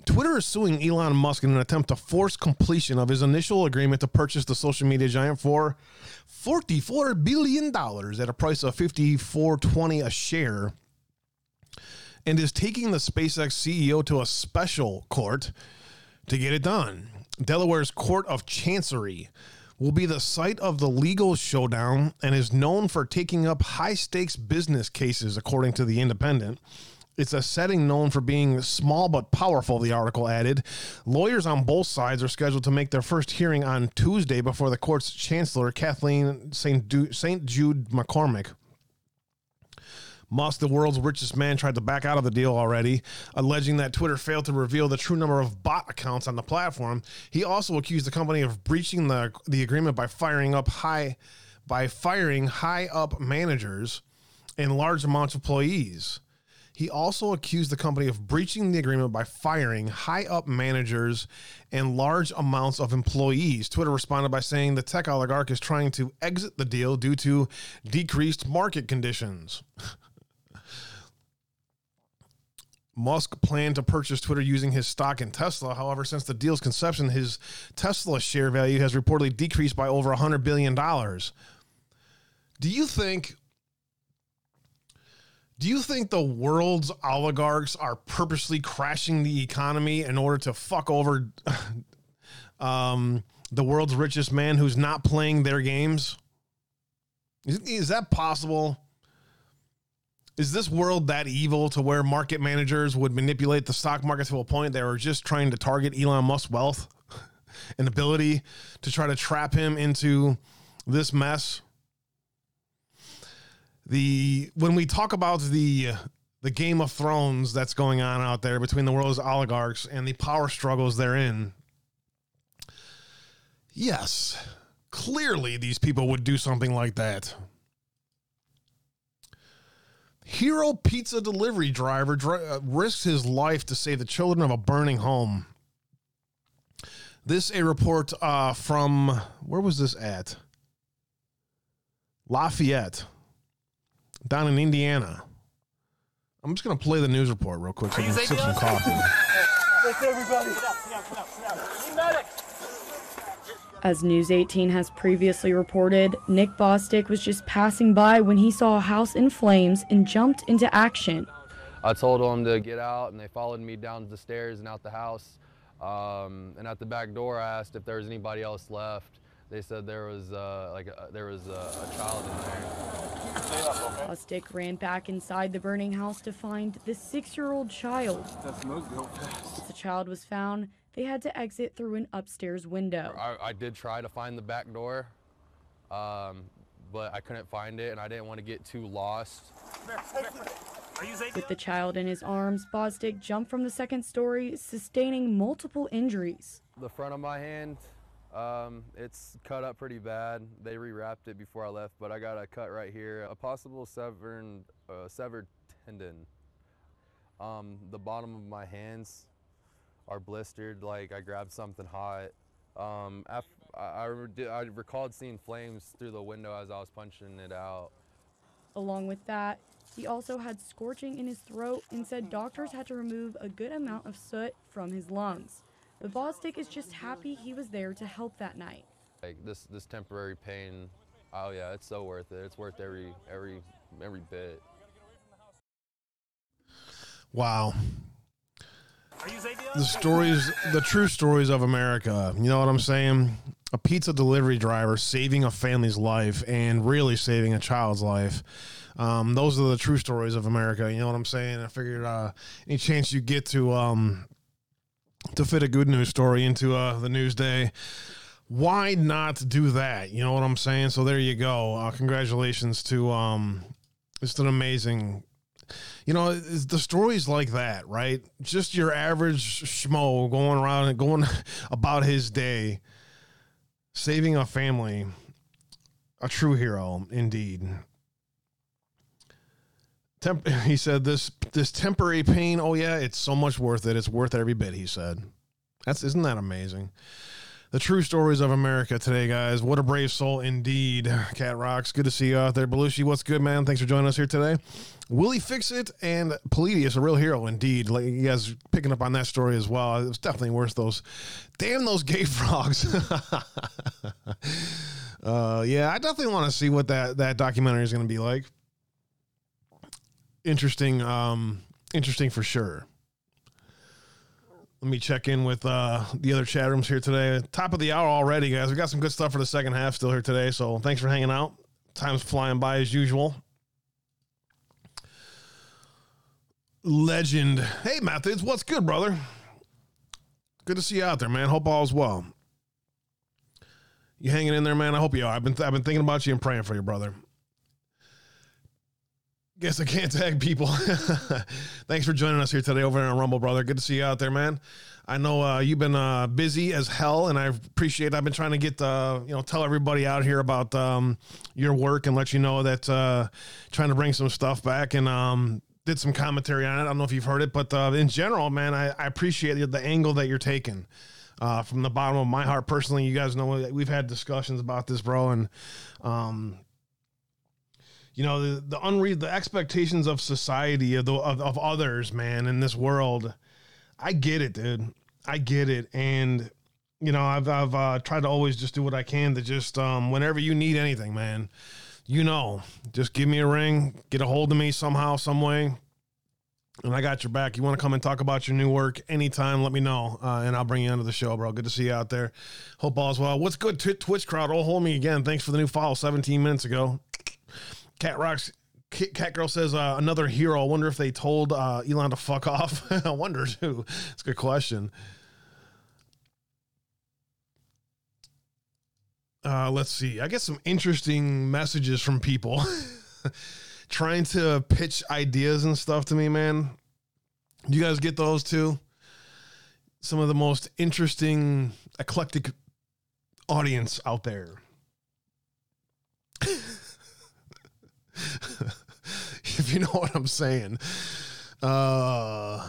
Twitter is suing Elon Musk in an attempt to force completion of his initial agreement to purchase the social media giant for $44 billion at a price of $54.20 a share and is taking the SpaceX CEO to a special court to get it done. Delaware's Court of Chancery will be the site of the legal showdown and is known for taking up high stakes business cases, according to The Independent. It's a setting known for being small but powerful, the article added. Lawyers on both sides are scheduled to make their first hearing on Tuesday before the court's chancellor, Kathaleen St. Du-. Jude McCormick. Musk, the world's richest man, tried to back out of the deal already, alleging that Twitter failed to reveal the true number of bot accounts on the platform. He also accused the company of breaching the the agreement by firing up high by firing high up managers and large amounts of employees. He also accused the company of breaching the agreement by firing high up managers and large amounts of employees. Twitter responded by saying the tech oligarch is trying to exit the deal due to decreased market conditions. Musk planned to purchase Twitter using his stock in Tesla. However, since the deal's conception, his Tesla share value has reportedly decreased by over $100 billion. Do you think do you think the world's oligarchs are purposely crashing the economy in order to fuck over um, the world's richest man who's not playing their games? Is, is that possible? Is this world that evil to where market managers would manipulate the stock market to a point they were just trying to target Elon Musk's wealth and ability to try to trap him into this mess? The when we talk about the the Game of Thrones that's going on out there between the world's oligarchs and the power struggles therein, yes, clearly these people would do something like that. Hero pizza delivery driver dri- uh, risks his life to save the children of a burning home. This a report uh, from where was this at? Lafayette, down in Indiana. I'm just gonna play the news report real quick so I can sip some coffee. As News 18 has previously reported, Nick Bostic was just passing by when he saw a house in flames and jumped into action. I told them to get out, and they followed me down the stairs and out the house. Um, and at the back door, I asked if there was anybody else left. They said there was uh, like a, there was a, a child in there. Bostic ran back inside the burning house to find the six-year-old child. The child was found, they had to exit through an upstairs window. I, I did try to find the back door, um, but I couldn't find it, and I didn't want to get too lost. With the child in his arms, Bostic jumped from the second story, sustaining multiple injuries. The front of my hand, um, it's cut up pretty bad. They rewrapped it before I left, but I got a cut right here, a possible severed, uh, severed tendon. Um, the bottom of my hands are blistered, like I grabbed something hot. Um, af- I, I, I recalled seeing flames through the window as I was punching it out. Along with that, he also had scorching in his throat and said doctors had to remove a good amount of soot from his lungs. But Bostic is just happy he was there to help that night. Like this, this temporary pain, oh yeah, it's so worth it. It's worth every, every, every bit. Wow. The stories, the true stories of America. You know what I'm saying? A pizza delivery driver saving a family's life and really saving a child's life. Um, those are the true stories of America. You know what I'm saying? I figured uh, any chance you get to um, to fit a good news story into uh, the news day, why not do that? You know what I'm saying? So there you go. Uh, congratulations to um, just an amazing you know, the stories like that, right? Just your average schmo going around and going about his day, saving a family. A true hero, indeed. Temp- he said this this temporary pain. Oh yeah, it's so much worth it. It's worth every bit. He said. That's isn't that amazing? The true stories of America today, guys. What a brave soul indeed. Cat Rocks, good to see you out there. Belushi, what's good, man? Thanks for joining us here today. Willie Fix It and Palladius, a real hero indeed. Like you guys picking up on that story as well. It was definitely worth those. Damn those gay frogs. uh, yeah, I definitely want to see what that that documentary is going to be like. Interesting, um, interesting for sure. Let me check in with uh, the other chat rooms here today. Top of the hour already, guys. We got some good stuff for the second half still here today. So thanks for hanging out. Time's flying by as usual. Legend. Hey, Methods. What's good, brother? Good to see you out there, man. Hope all's well. You hanging in there, man? I hope you are. I've been I've been thinking about you and praying for you, brother. Guess I can't tag people. Thanks for joining us here today over on Rumble, brother. Good to see you out there, man. I know uh, you've been uh, busy as hell, and I appreciate. I've been trying to get uh, you know tell everybody out here about um, your work and let you know that uh, trying to bring some stuff back and um, did some commentary on it. I don't know if you've heard it, but uh, in general, man, I, I appreciate the, the angle that you're taking. Uh, from the bottom of my heart, personally, you guys know we've had discussions about this, bro, and um, you know the the unread the expectations of society of, the, of of others man in this world i get it dude i get it and you know i've i've uh, tried to always just do what i can to just um whenever you need anything man you know just give me a ring get a hold of me somehow some way and I got your back. You want to come and talk about your new work anytime, let me know. Uh, and I'll bring you onto the show, bro. Good to see you out there. Hope all's well. What's good, Twitch crowd? Oh, hold me again. Thanks for the new follow 17 minutes ago. Cat Rocks. Cat Girl says uh, another hero. I wonder if they told uh, Elon to fuck off. I wonder too. It's a good question. Uh, let's see. I get some interesting messages from people trying to pitch ideas and stuff to me, man. Do you guys get those too? Some of the most interesting, eclectic audience out there. if you know what I'm saying. Uh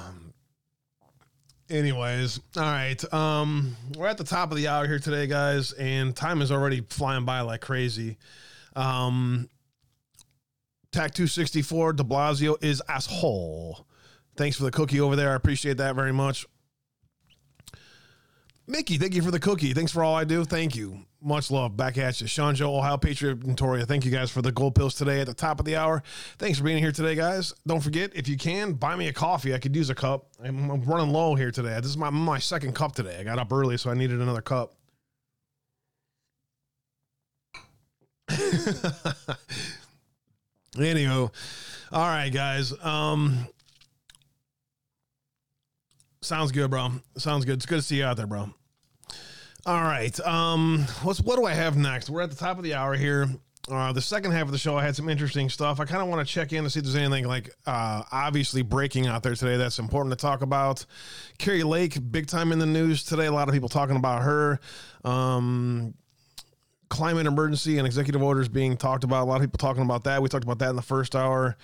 anyways, all right. Um we're at the top of the hour here today, guys, and time is already flying by like crazy. Um TAC 264 de Blasio is asshole. Thanks for the cookie over there. I appreciate that very much. Mickey, thank you for the cookie. Thanks for all I do. Thank you. Much love. Back at you. Sean Joe, Ohio Patriot, and Toria. Thank you guys for the gold pills today at the top of the hour. Thanks for being here today, guys. Don't forget, if you can, buy me a coffee. I could use a cup. I'm, running low here today. This is my, my second cup today. I got up early, so I needed another cup. Anywho, all right, guys. Um, sounds good, bro. Sounds good. It's good to see you out there, bro. All right. Um, what's what do I have next? We're at the top of the hour here. Uh, the second half of the show, I had some interesting stuff. I kind of want to check in to see if there's anything like uh, obviously breaking out there today that's important to talk about. Kari Lake, big time in the news today. A lot of people talking about her. Um, climate emergency and executive orders being talked about. A lot of people talking about that. We talked about that in the first hour.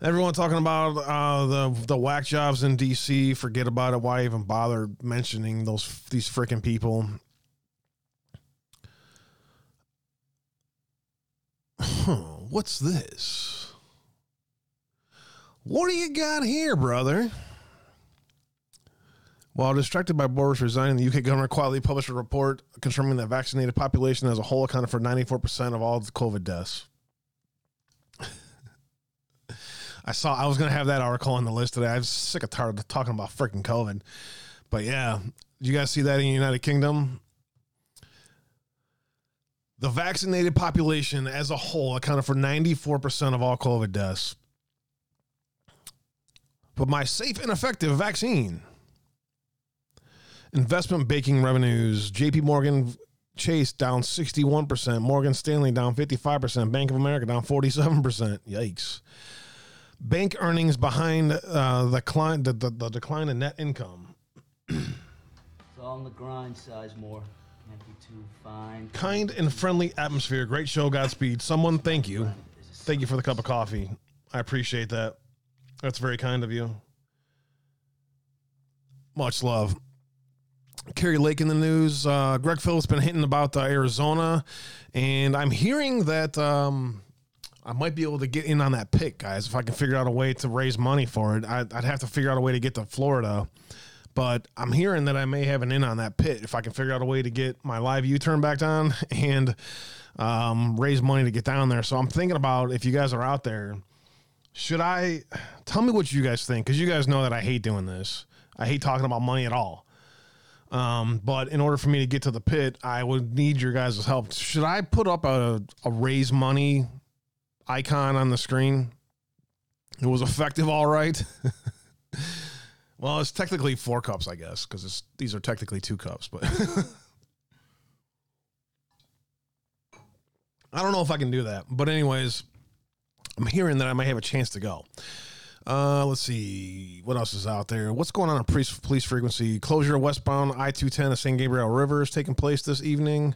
Everyone talking about uh, the the whack jobs in D.C. Forget about it. Why even bother mentioning those these freaking people? Huh, what's this? What do you got here, brother? While distracted by Boris resigning, the UK government quietly published a report confirming that vaccinated population as a whole accounted for 94% of all COVID deaths. I saw I was gonna have that article on the list today. I was sick of tired of talking about freaking COVID. But yeah, you guys see that in the United Kingdom? The vaccinated population as a whole accounted for 94% of all COVID deaths. But my safe and effective vaccine. Investment banking revenues. JP Morgan Chase down 61%. Morgan Stanley down 55%. Bank of America down 47%. Yikes. Bank earnings behind uh, the, decline, the, the, the decline in net income. It's all on the grind, Sizemore. Can't be too fine. Kind and friendly atmosphere. Great show. Godspeed. Someone, thank you. Thank you for the cup of coffee. I appreciate that. That's very kind of you. Much love. Kari Lake in the news. Uh, Greg Phillips been hitting about uh, Arizona, and I'm hearing that um, I might be able to get in on that pick, guys. If I can figure out a way to raise money for it, I'd, I'd have to figure out a way to get to Florida. But I'm hearing that I may have an in on that pit if I can figure out a way to get my live U turn back on and um, raise money to get down there. So I'm thinking about if you guys are out there, should I tell me what you guys think? Because you guys know that I hate doing this. I hate talking about money at all. Um, but in order for me to get to the pit, I would need your guys' help. Should I put up a, a raise money icon on the screen? It was effective, all right. well, it's technically four cups, I guess, because these are technically two cups. But I don't know if I can do that. But anyways, I'm hearing that I might have a chance to go. Uh, let's see what else is out there. What's going on at police, police frequency? Closure westbound I 210 of San Gabriel River is taking place this evening.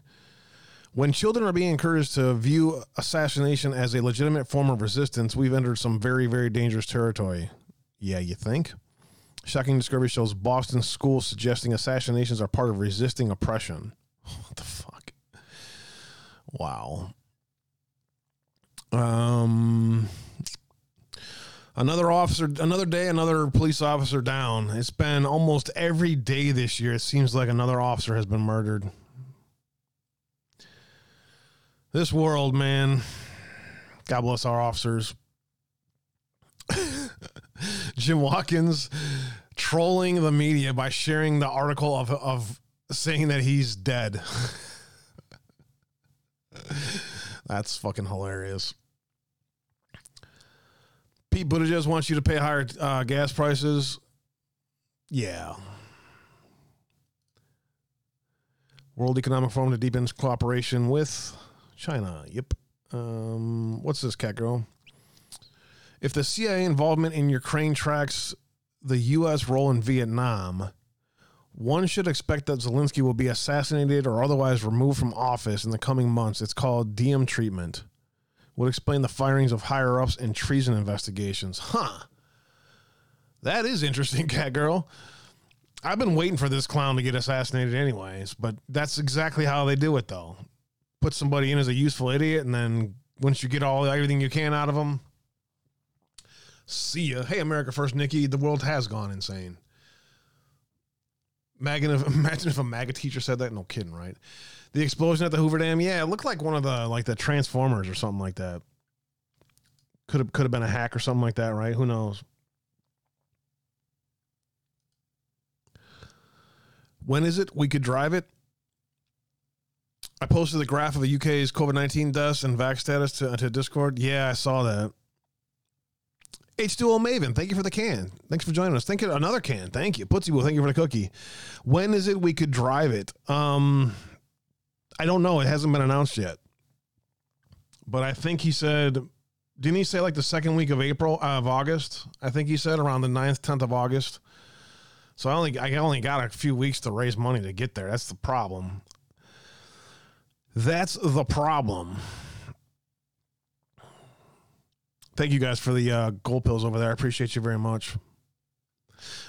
When children are being encouraged to view assassination as a legitimate form of resistance, we've entered some very, very dangerous territory. Yeah, you think? Shocking discovery shows Boston schools suggesting assassinations are part of resisting oppression. What the fuck? Wow. Um, another officer, another day, another police officer down. It's been almost every day this year. It seems like another officer has been murdered. This world, man. God bless our officers. Jim Watkins trolling the media by sharing the article of, of saying that he's dead. That's fucking hilarious. Pete Buttigieg wants you to pay higher uh, gas prices. Yeah. World Economic Forum to deepen cooperation with China. Yep. Um, what's this, cat girl? If the CIA involvement in Ukraine tracks the U.S. role in Vietnam, one should expect that Zelensky will be assassinated or otherwise removed from office in the coming months. It's called Diem treatment. Would explain the firings of higher ups and treason investigations. Huh. That is interesting, cat girl. I've been waiting for this clown to get assassinated, anyways, but that's exactly how they do it, though. Put somebody in as a useful idiot, and then once you get all everything you can out of them, see ya. Hey, America First, Nikki. The world has gone insane. Imagine if, imagine if a MAGA teacher said that. No kidding, right? The explosion at the Hoover Dam. Yeah, it looked like one of the like the Transformers or something like that. Could have could have been a hack or something like that, right? Who knows? When is it? We could drive it. I posted the graph of the UK's COVID nineteen deaths and vac status to, to Discord. Yeah, I saw that. H2O Maven, thank you for the can. Thanks for joining us. Thank you. Another can. Thank you. Putzy Will, thank you for the cookie. When is it we could drive it? Um, I don't know. It hasn't been announced yet. but I think he said, didn't he say like the second week of April of August? I think he said around the 9th, 10th of August. So I only I only got a few weeks to raise money to get there. That's the problem. That's the problem. Thank you guys for the uh, gold pills over there. I appreciate you very much.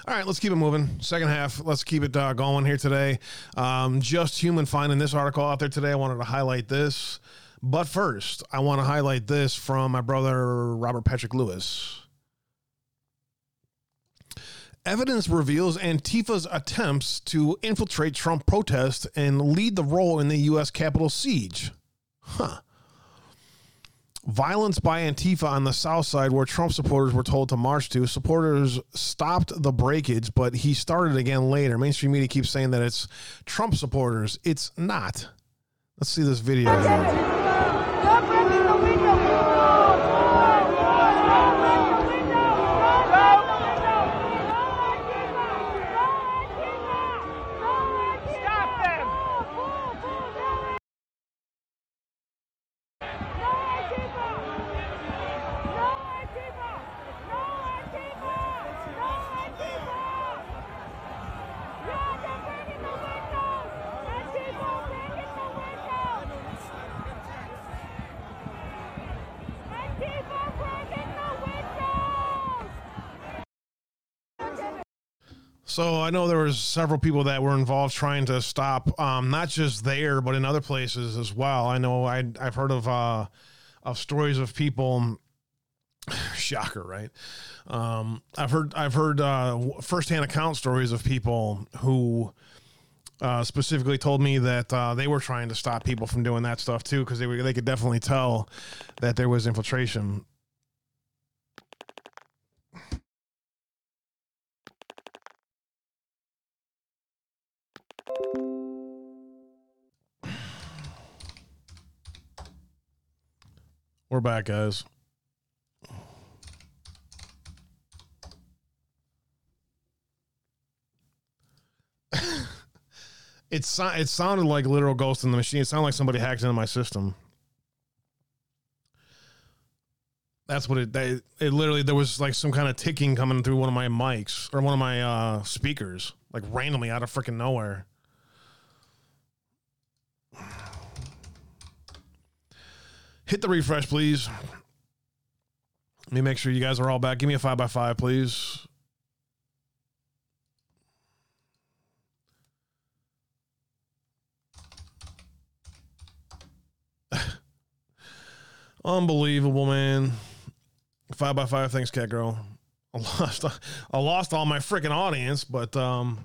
All right, let's keep it moving. Second half, let's keep it uh, going here today. Um, Just Human finding this article out there today. I wanted to highlight this. But first, I want to highlight this from my brother, Robert Patrick Lewis. Evidence reveals Antifa's attempts to infiltrate Trump protests and lead the role in the U.S. Capitol siege. Huh. Violence by Antifa on the south side, where Trump supporters were told to march to. Supporters stopped the breakage, but he started again later. Mainstream media keeps saying that it's Trump supporters. It's not. Let's see this video. So I know there was several people that were involved trying to stop, um, not just there, but in other places as well. I know I, I've heard of uh, of stories of people. Shocker, right? Um, I've heard I've heard uh, firsthand account stories of people who uh, specifically told me that uh, they were trying to stop people from doing that stuff too because they were, they could definitely tell that there was infiltration. We're back, guys. it, so- it sounded like literal ghost in the machine. It sounded like somebody hacked into my system. That's what it, they, it literally, there was like some kind of ticking coming through one of my mics or one of my uh, speakers, like randomly out of freaking nowhere. Hit the refresh, please. Let me make sure you guys are all back. Give me a five by five, please. Unbelievable, man. Five by five. Thanks, cat girl. I lost. I lost all my freaking audience, but um,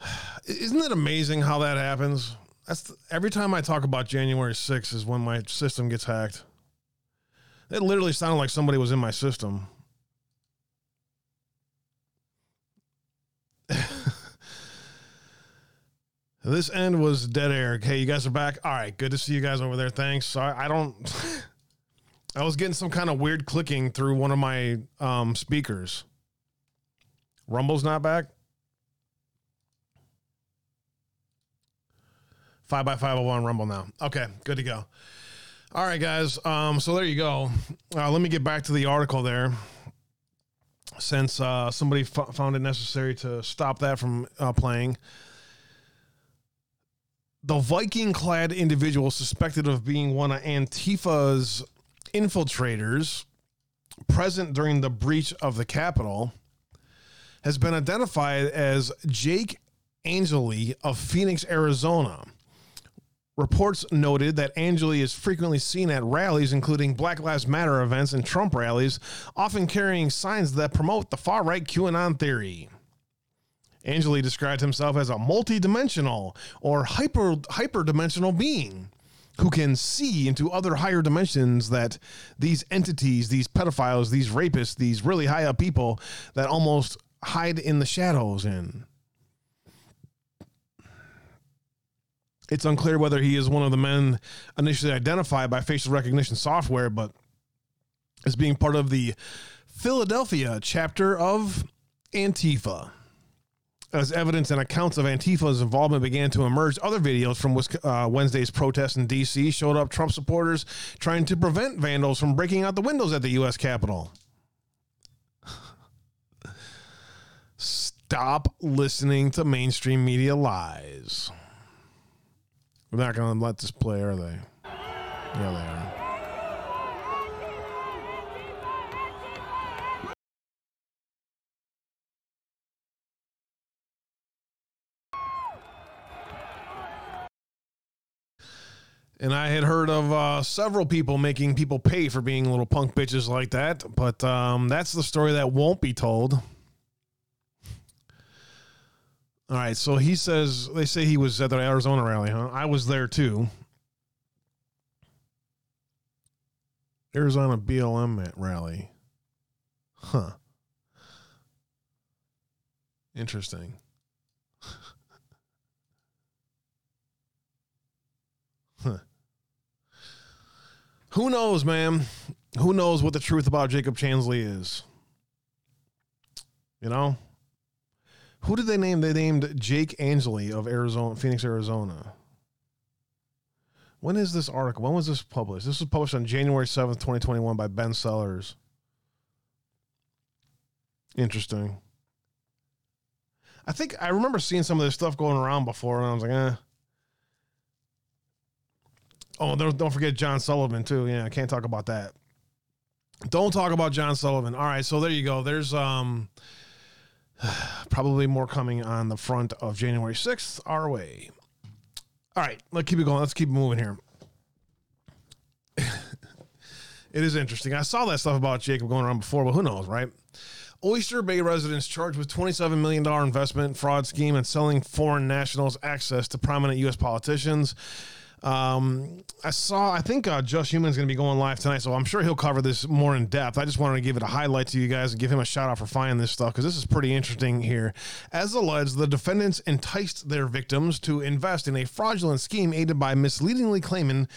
isn't it amazing how that happens? That's the, every time I talk about January 6th is when my system gets hacked. It literally sounded like somebody was in my system. this end was dead air. Hey, you guys are back. All right, good to see you guys over there. Thanks. So I, I don't. I was getting some kind of weird clicking through one of my um, speakers. Rumble's not back. Five by five oh one Rumble now. Okay, good to go. All right, guys. Um, so there you go. Uh, let me get back to the article there. Since uh, somebody f- found it necessary to stop that from uh, playing, the Viking clad individual suspected of being one of Antifa's infiltrators present during the breach of the Capitol has been identified as Jake Angeli of Phoenix, Arizona. Reports noted that Angeli is frequently seen at rallies, including Black Lives Matter events and Trump rallies, often carrying signs that promote the far right QAnon theory. Angeli described himself as a multi-dimensional or hyper hyperdimensional being who can see into other higher dimensions that these entities, these pedophiles, these rapists, these really high up people that almost hide in the shadows in. It's unclear whether he is one of the men initially identified by facial recognition software, but is being part of the Philadelphia chapter of Antifa. As evidence and accounts of Antifa's involvement began to emerge, other videos from uh, Wednesday's protests in D.C. showed up Trump supporters trying to prevent vandals from breaking out the windows at the U.S. Capitol. Stop listening to mainstream media lies. We're not going to let this play, are they? Yeah, they are. And I had heard of uh, several people making people pay for being little punk bitches like that, but um, that's the story that won't be told. All right, so he says they say he was at the Arizona rally, huh? I was there too. Arizona BLM rally. Huh. Interesting. huh. Who knows, man? Who knows what the truth about Jacob Chansley is? You know? Who did they name? They named Jake Angeli of Arizona, Phoenix, Arizona. When is this article? When was this published? This was published on January 7th, 2021 by Ben Sellers. Interesting. I think I remember seeing some of this stuff going around before, and I was like, eh. Oh, don't don't forget John Sullivan too. Yeah, I can't talk about that. Don't talk about John Sullivan. All right, so there you go. There's um probably more coming on the front of January 6th our way. All right, let's keep it going. Let's keep moving here. it is interesting. I saw that stuff about Jacob going around before, but who knows, right? Oyster Bay residents charged with $27 million investment fraud scheme and selling foreign nationals access to prominent U.S. politicians. Um, I saw, I think uh, Just Human is going to be going live tonight, so I'm sure he'll cover this more in depth. I just wanted to give it a highlight to you guys and give him a shout out for finding this stuff because this is pretty interesting here. As alleged, the defendants enticed their victims to invest in a fraudulent scheme aided by misleadingly claiming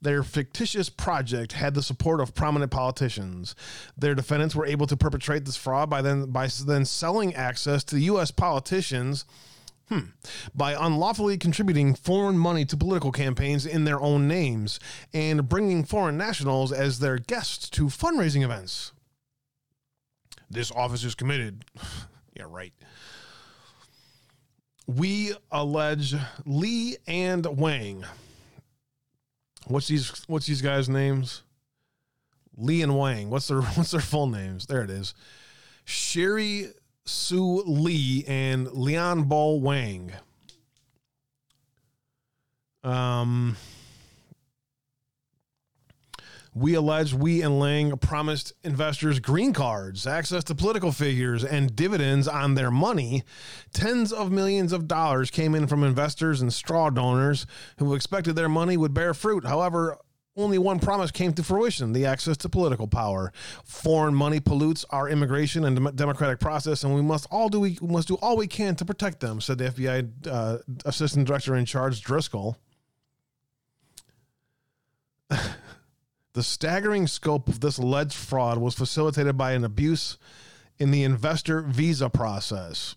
their fictitious project had the support of prominent politicians. Their defendants were able to perpetrate this fraud by then by then selling access to U.S. politicians Hmm. By unlawfully contributing foreign money to political campaigns in their own names and bringing foreign nationals as their guests to fundraising events. This office is committed. yeah, right. We allege Lee and Wang. What's these what's these guys' names? Lee and Wang. What's their what's their full names? There it is. Sherry Sue Lee and Leon Ball Wang. Um, we allege we and Lang promised investors green cards, access to political figures, and dividends on their money. Tens of millions of dollars came in from investors and straw donors who expected their money would bear fruit. However, only one promise came to fruition the access to political power. Foreign money pollutes our immigration and democratic process, and we must all do we must do all we can to protect them, said the FBI uh, Assistant Director in Charge Driscoll. the staggering scope of this alleged fraud was facilitated by an abuse in the investor visa process.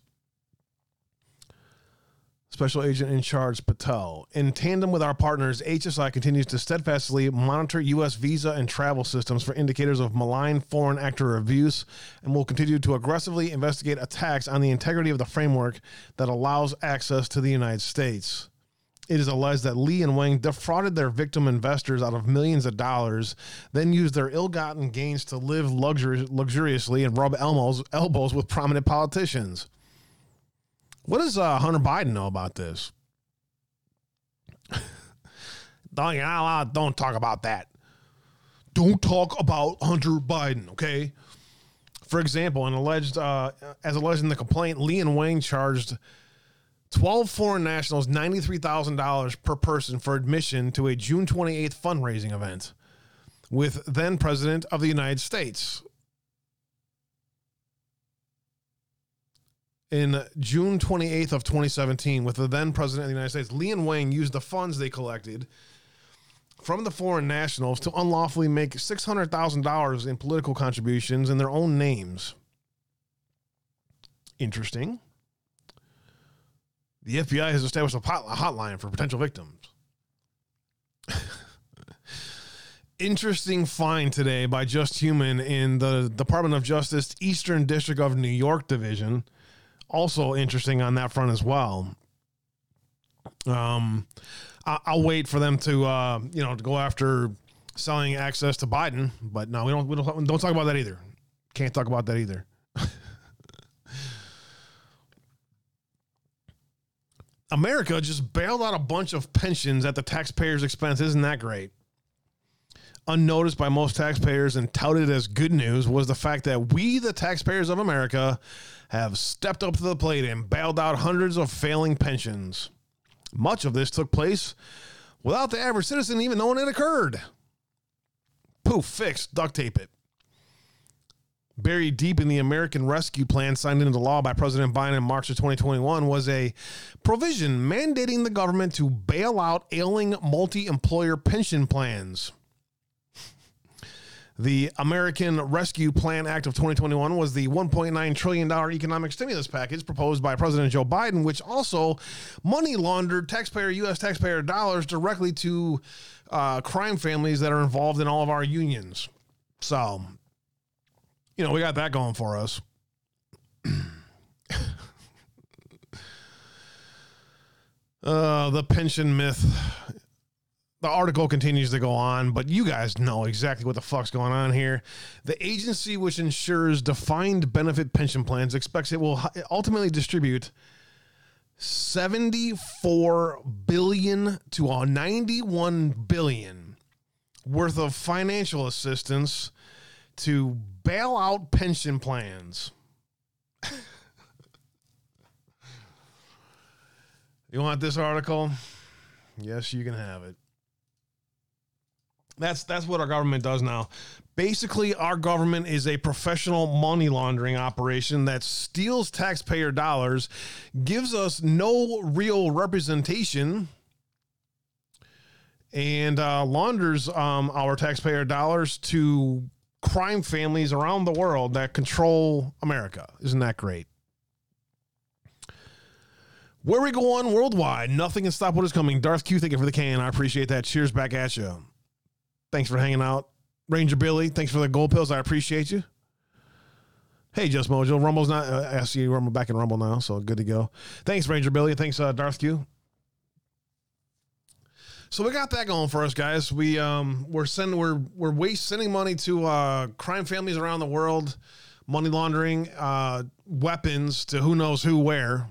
Special Agent in Charge Patel. In tandem with our partners, HSI continues to steadfastly monitor U.S. visa and travel systems for indicators of malign foreign actor abuse and will continue to aggressively investigate attacks on the integrity of the framework that allows access to the United States. It is alleged that Lee and Wang defrauded their victim investors out of millions of dollars, then used their ill gotten gains to live luxuri- luxuriously and rub elbows, elbows with prominent politicians. What does uh, Hunter Biden know about this? don't, don't talk about that. Don't talk about Hunter Biden, okay? For example, an alleged, uh, as alleged in the complaint, Lee and Wang charged 12 foreign nationals $93,000 per person for admission to a June 28th fundraising event with then President of the United States, in June 28th of 2017 with the then president of the United States, Lee and Wang used the funds they collected from the foreign nationals to unlawfully make $600,000 in political contributions in their own names. Interesting. The FBI has established a hotline for potential victims. Interesting find today by Just Human in the Department of Justice Eastern District of New York Division. Also interesting on that front as well. Um, I- I'll wait for them to uh, you know to go after selling access to Biden, but no, we don't we don't don't talk about that either. Can't talk about that either. America just bailed out a bunch of pensions at the taxpayers' expense. Isn't that great? Unnoticed by most taxpayers and touted as good news was the fact that we, the taxpayers of America, have stepped up to the plate and bailed out hundreds of failing pensions. Much of this took place without the average citizen even knowing it occurred. Poof, fixed, duct tape it. Buried deep in the American Rescue Plan signed into law by President Biden in March of 2021 was a provision mandating the government to bail out ailing multi employer pension plans. The American Rescue Plan Act of 2021 was the $1.9 trillion economic stimulus package proposed by President Joe Biden, which also money laundered taxpayer, U.S. taxpayer dollars directly to uh, crime families that are involved in all of our unions. So, you know, we got that going for us. uh, the pension myth. The article continues to go on, but you guys know exactly what the fuck's going on here. The agency which insures defined benefit pension plans expects it will ultimately distribute 74 billion to a 91 billion worth of financial assistance to bail out pension plans. you want this article? Yes, you can have it. That's that's what our government does now. Basically, our government is a professional money laundering operation that steals taxpayer dollars, gives us no real representation, and uh, launders um, our taxpayer dollars to crime families around the world that control America. Isn't that great? Where we go on worldwide, nothing can stop what is coming. Darth Q, thank you for the can. I appreciate that. Cheers back at you. Thanks for hanging out. Ranger Billy, thanks for the gold pills. I appreciate you. Hey, Just Mojo. Rumble's not, uh, I see Rumble back in Rumble now, so good to go. Thanks, Ranger Billy. Thanks, uh, Darth Q. So we got that going for us, guys. We um we're sending we're we're waste sending money to uh crime families around the world, money laundering, uh weapons to who knows who where.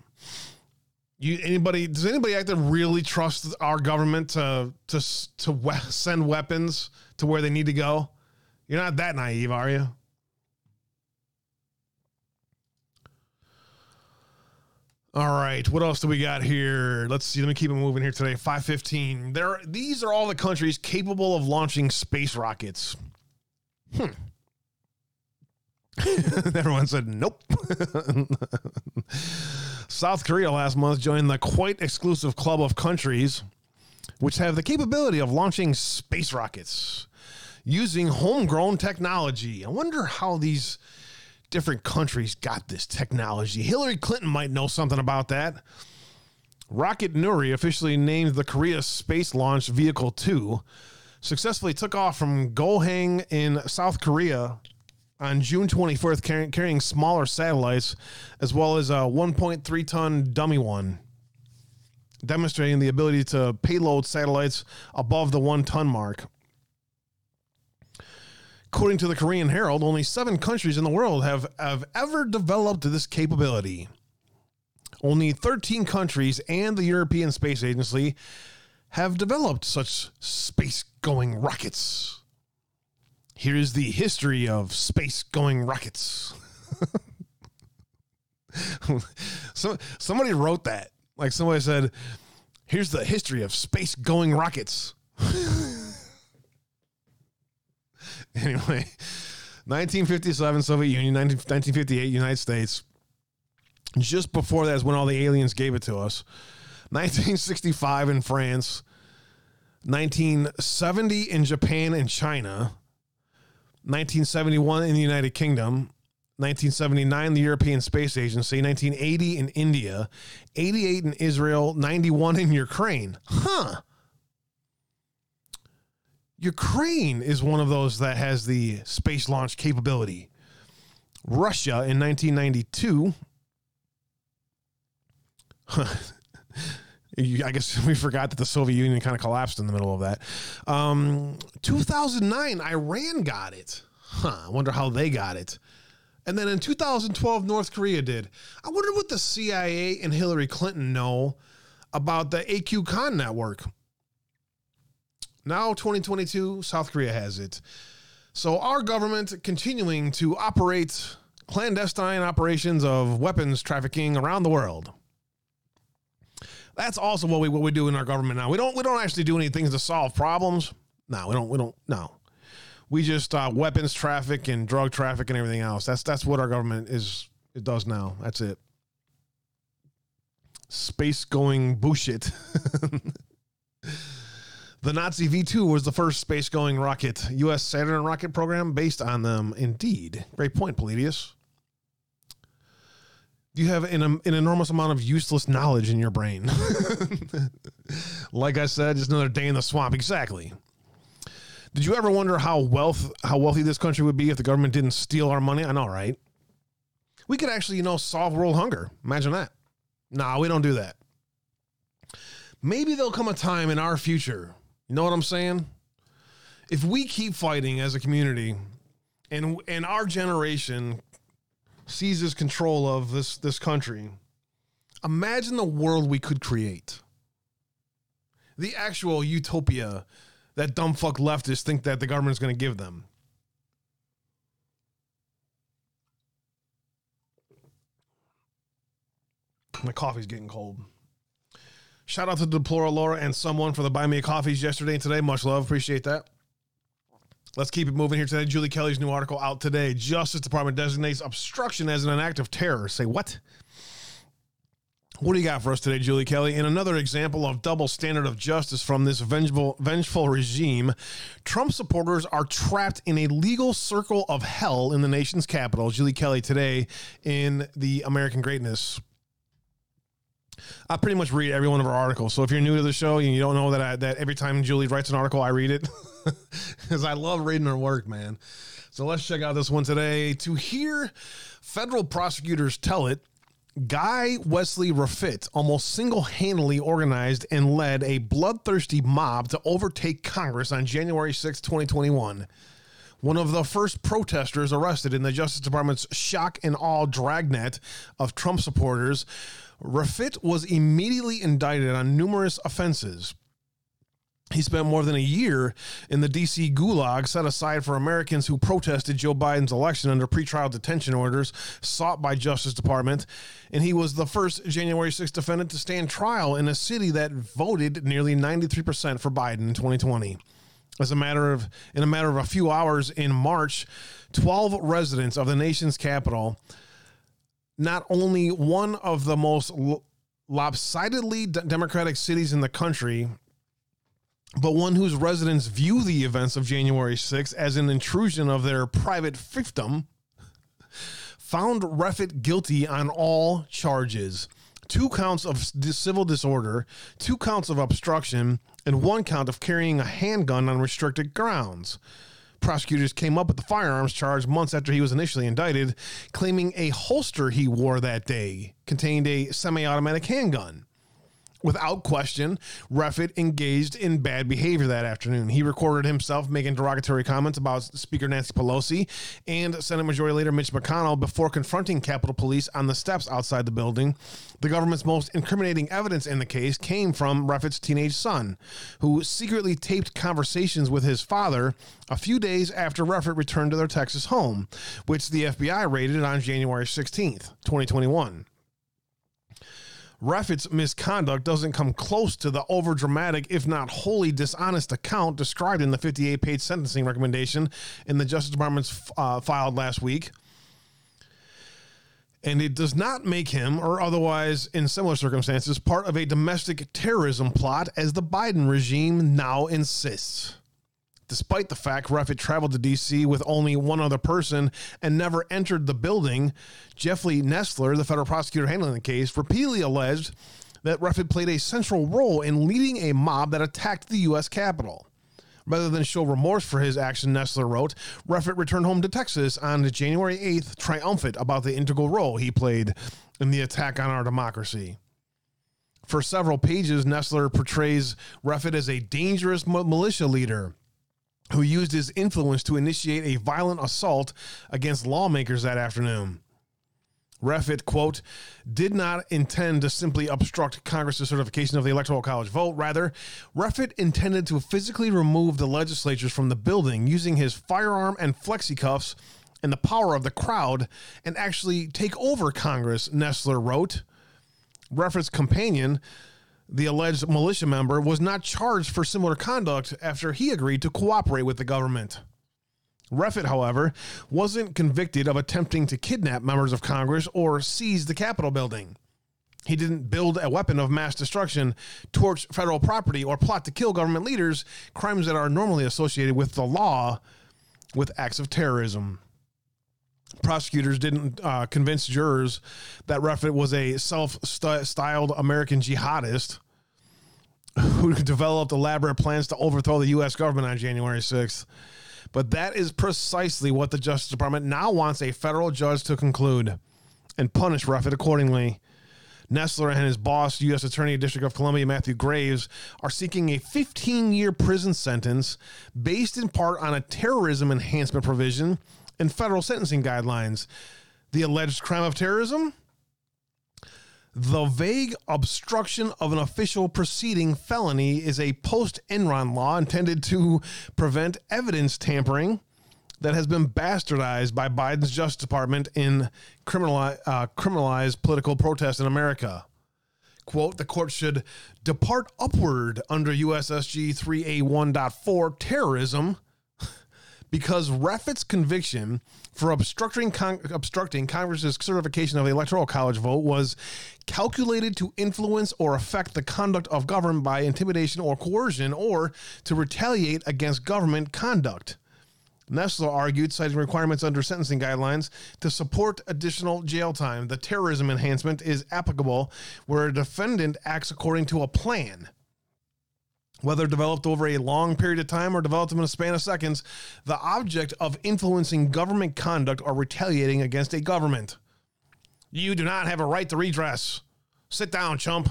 You anybody does anybody out to really trust our government to to to we- send weapons to where they need to go? You're not that naive, are you? All right, what else do we got here? Let's see. Let me keep it moving here today. 515. There these are all the countries capable of launching space rockets. Hmm. Everyone said nope. South Korea last month joined the quite exclusive club of countries which have the capability of launching space rockets using homegrown technology. I wonder how these different countries got this technology. Hillary Clinton might know something about that. Rocket Nuri, officially named the Korea Space Launch Vehicle 2, successfully took off from Goheung in South Korea on June 24th, carrying, smaller satellites as well as a 1.3 ton dummy one, demonstrating the ability to payload satellites above the one ton mark. According to the Korean Herald, only seven countries in the world have, have ever developed this capability. Only 13 countries and the European Space Agency have developed such space going rockets. Here's the history of space going rockets. so somebody wrote that. Like somebody said, here's the history of space going rockets. anyway, 1957 Soviet Union, 19, 1958 United States. Just before that is when all the aliens gave it to us. 1965 in France. 1970 in Japan and China. 1971 in the United Kingdom. 1979, the European Space Agency, 1980 in India, 88 in Israel, 91 in Ukraine. Huh. Ukraine is one of those that has the space launch capability. Russia in 1992. I guess we forgot that the Soviet Union kind of collapsed in the middle of that. Um, 2009, Iran got it. Huh. I wonder how they got it. And then in 2012, North Korea did. I wonder what the CIA and Hillary Clinton know about the AQ Khan network. Now, 2022, South Korea has it. So, our government continuing to operate clandestine operations of weapons trafficking around the world. That's also what we what we do in our government now. We don't we don't actually do any things to solve problems. No, we don't we don't no. We just uh, weapons traffic and drug traffic and everything else. That's that's what our government is it does now. That's it. Space going bullshit. The Nazi V 2 was the first space going rocket, U.S. Saturn rocket program based on them. Indeed. Great point, Palladius. You have an, um, an enormous amount of useless knowledge in your brain. like I said, just another day in the swamp. Exactly. Did you ever wonder how wealth how wealthy this country would be if the government didn't steal our money? I know, right? We could actually, you know, solve world hunger. Imagine that. Nah, we don't do that. Maybe there'll come a time in our future you know what I'm saying? If we keep fighting as a community and and our generation seizes control of this this country, imagine the world we could create. The actual utopia that dumb fuck leftists think that the government's going to give them. My coffee's getting cold. Shout out to Deplora Laura and someone for the buy me coffees yesterday and today. Much love. Appreciate that. Let's keep it moving here today. Julie Kelly's new article out today. Justice Department designates obstruction as an act of terror. Say what? What do you got for us today, Julie Kelly? In another example of double standard of justice from this vengeful, vengeful regime, Trump supporters are trapped in a legal circle of hell in the nation's capital. Julie Kelly today in the American Greatness I pretty much read every one of her articles. So if you're new to the show and you don't know that I, that every time Julie writes an article, I read it because I love reading her work, man. So let's check out this one today. To hear federal prosecutors tell it, Guy Wesley Reffitt almost single handedly organized and led a bloodthirsty mob to overtake Congress on January 6, 2021 one of the first protesters arrested in the Justice Department's shock and awe dragnet of Trump supporters Reffitt was immediately indicted on numerous offenses. He spent more than a year in the D.C. gulag set aside for Americans who protested Joe Biden's election under pretrial detention orders sought by Justice Department, and he was the first January 6th defendant to stand trial in a city that voted nearly 93% for Biden in 2020. As a matter of in a matter of a few hours in March, 12 residents of the nation's capital not only one of the most lopsidedly democratic cities in the country, but one whose residents view the events of January 6th as an intrusion of their private fiefdom, found Reffitt guilty on all charges two counts of civil disorder, two counts of obstruction, and one count of carrying a handgun on restricted grounds prosecutors came up with the firearms charge months after he was initially indicted, claiming a holster he wore that day contained a semi automatic handgun. Without question, Reffitt engaged in bad behavior that afternoon. He recorded himself making derogatory comments about Speaker Nancy Pelosi and Senate Majority Leader Mitch McConnell before confronting Capitol Police on the steps outside the building. The government's most incriminating evidence in the case came from Reffitt's teenage son, who secretly taped conversations with his father a few days after Reffitt returned to their Texas home, which the FBI raided on January 16th, 2021. Reffitt's misconduct doesn't come close to the overdramatic, if not wholly dishonest account described in the 58 page sentencing recommendation in the Justice Department's uh, filed last week. And it does not make him, or otherwise in similar circumstances, part of a domestic terrorism plot, as the Biden regime now insists. Despite the fact Reffitt traveled to D.C. with only one other person and never entered the building, Jeffrey Nestler, the federal prosecutor handling the case, repeatedly alleged that Reffitt played a central role in leading a mob that attacked the U.S. Capitol. Rather than show remorse for his action, Nestler wrote, Reffitt returned home to Texas on January 8th, triumphant about the integral role he played in the attack on our democracy. For several pages, Nestler portrays Reffitt as a dangerous militia leader who used his influence to initiate a violent assault against lawmakers that afternoon. Reffitt, quote, did not intend to simply obstruct Congress's certification of the Electoral College vote. Rather, Reffitt intended to physically remove the legislatures from the building using his firearm and flexicuffs and the power of the crowd and actually take over Congress, Nestler wrote. Reffitt's companion, the alleged militia member, was not charged for similar conduct after he agreed to cooperate with the government. Reffitt, however, wasn't convicted of attempting to kidnap members of Congress or seize the Capitol building. He didn't build a weapon of mass destruction, torch federal property, or plot to kill government leaders, crimes that are normally associated with the law with acts of terrorism. Prosecutors didn't uh, convince jurors that Reffitt was a self styled American jihadist who developed elaborate plans to overthrow the U.S. government on January 6th. But that is precisely what the Justice Department now wants a federal judge to conclude and punish Reffitt accordingly. Nestler and his boss, U.S. Attorney District of Columbia Matthew Graves, are seeking a 15 year prison sentence based in part on a terrorism enhancement provision in federal sentencing guidelines. The alleged crime of terrorism? The vague obstruction of an official proceeding felony is a post Enron law intended to prevent evidence tampering that has been bastardized by Biden's Justice Department in criminalize, uh, criminalized political protest in America. Quote, the court should depart upward under USSG 3A1.4 terrorism because Reffitt's conviction for obstructing con- obstructing Congress's certification of the Electoral College vote was calculated to influence or affect the conduct of government by intimidation or coercion, or to retaliate against government conduct. Nestler argued, citing requirements under sentencing guidelines to support additional jail time. The terrorism enhancement is applicable where a defendant acts according to a plan whether developed over a long period of time or developed in a span of seconds, the object of influencing government conduct or retaliating against a government. You do not have a right to redress. Sit down, chump.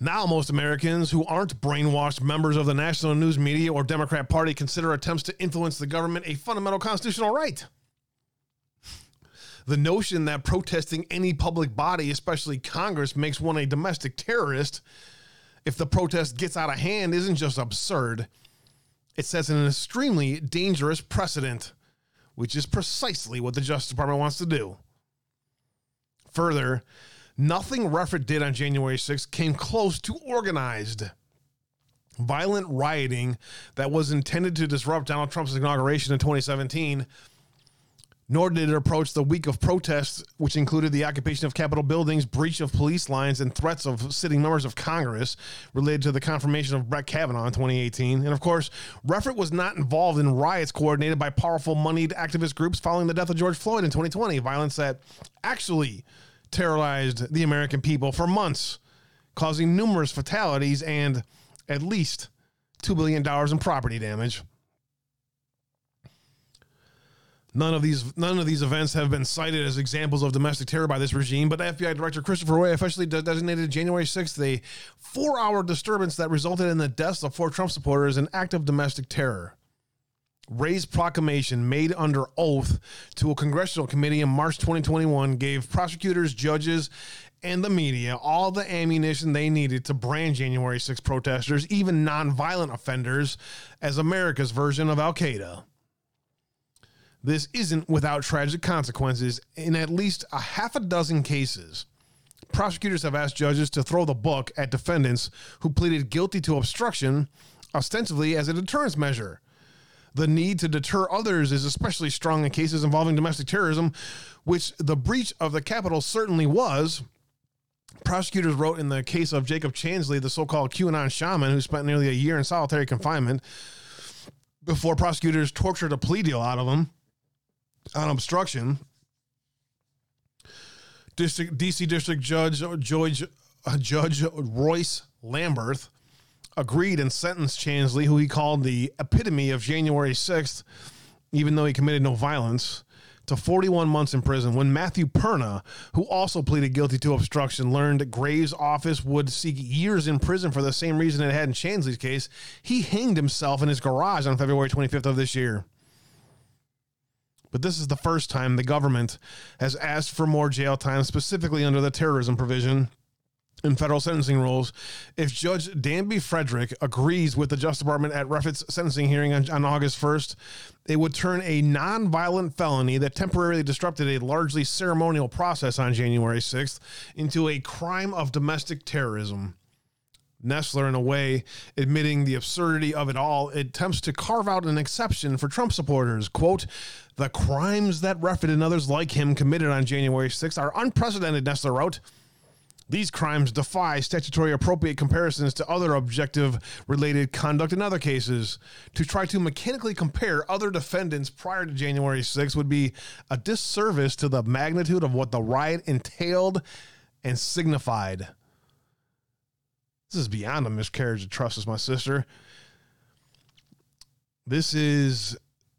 Now, most Americans who aren't brainwashed members of the national news media or Democrat Party consider attempts to influence the government a fundamental constitutional right. The notion that protesting any public body, especially Congress, makes one a domestic terrorist if the protest gets out of hand isn't just absurd, it sets an extremely dangerous precedent, which is precisely what the Justice Department wants to do. Further, nothing Reffitt did on January 6th came close to organized. Violent rioting that was intended to disrupt Donald Trump's inauguration in 2017 nor did it approach the week of protests, which included the occupation of Capitol buildings, breach of police lines, and threats of sitting members of Congress related to the confirmation of Brett Kavanaugh in 2018. And of course, Reffitt was not involved in riots coordinated by powerful moneyed activist groups following the death of George Floyd in 2020, violence that actually terrorized the American people for months, causing numerous fatalities and at least $2 billion in property damage. None of these none of these events have been cited as examples of domestic terror by this regime, but FBI Director Christopher Wray officially designated January 6th a four-hour disturbance that resulted in the deaths of four Trump supporters an act of domestic terror. Wray's proclamation, made under oath to a congressional committee in March 2021, gave prosecutors, judges, and the media all the ammunition they needed to brand January 6 protesters, even nonviolent offenders, as America's version of Al Qaeda. This isn't without tragic consequences. In at least a half a dozen cases, prosecutors have asked judges to throw the book at defendants who pleaded guilty to obstruction, ostensibly as a deterrence measure. The need to deter others is especially strong in cases involving domestic terrorism, which the breach of the Capitol certainly was. prosecutors wrote in the case of Jacob Chansley, the so called QAnon shaman who spent nearly a year in solitary confinement before prosecutors tortured a plea deal out of him on obstruction. District DC District Judge George uh, Judge Royce Lamberth agreed and sentenced Chansley, who he called the epitome of January 6th, even though he committed no violence, to 41 months in prison. When Matthew Perna, who also pleaded guilty to obstruction, learned that Graves' office would seek years in prison for the same reason it had in Chansley's case, he hanged himself in his garage on February 25th of this year. But this is the first time the government has asked for more jail time, specifically under the terrorism provision in federal sentencing rules. If Judge Dabney Friedrich agrees with the Justice Department at Reffitt's sentencing hearing on, on August 1st, it would turn a non-violent felony that temporarily disrupted a largely ceremonial process on January 6th into a crime of domestic terrorism. Nestler, in a way, admitting the absurdity of it all, attempts to carve out an exception for Trump supporters. Quote, the crimes that Reffitt and others like him committed on January 6th are unprecedented, Nestler wrote. These crimes defy statutory appropriate comparisons to other objective related conduct in other cases. To try to mechanically compare other defendants prior to January 6th would be a disservice to the magnitude of what the riot entailed and signified. This is beyond a miscarriage of trust, as my sister. This is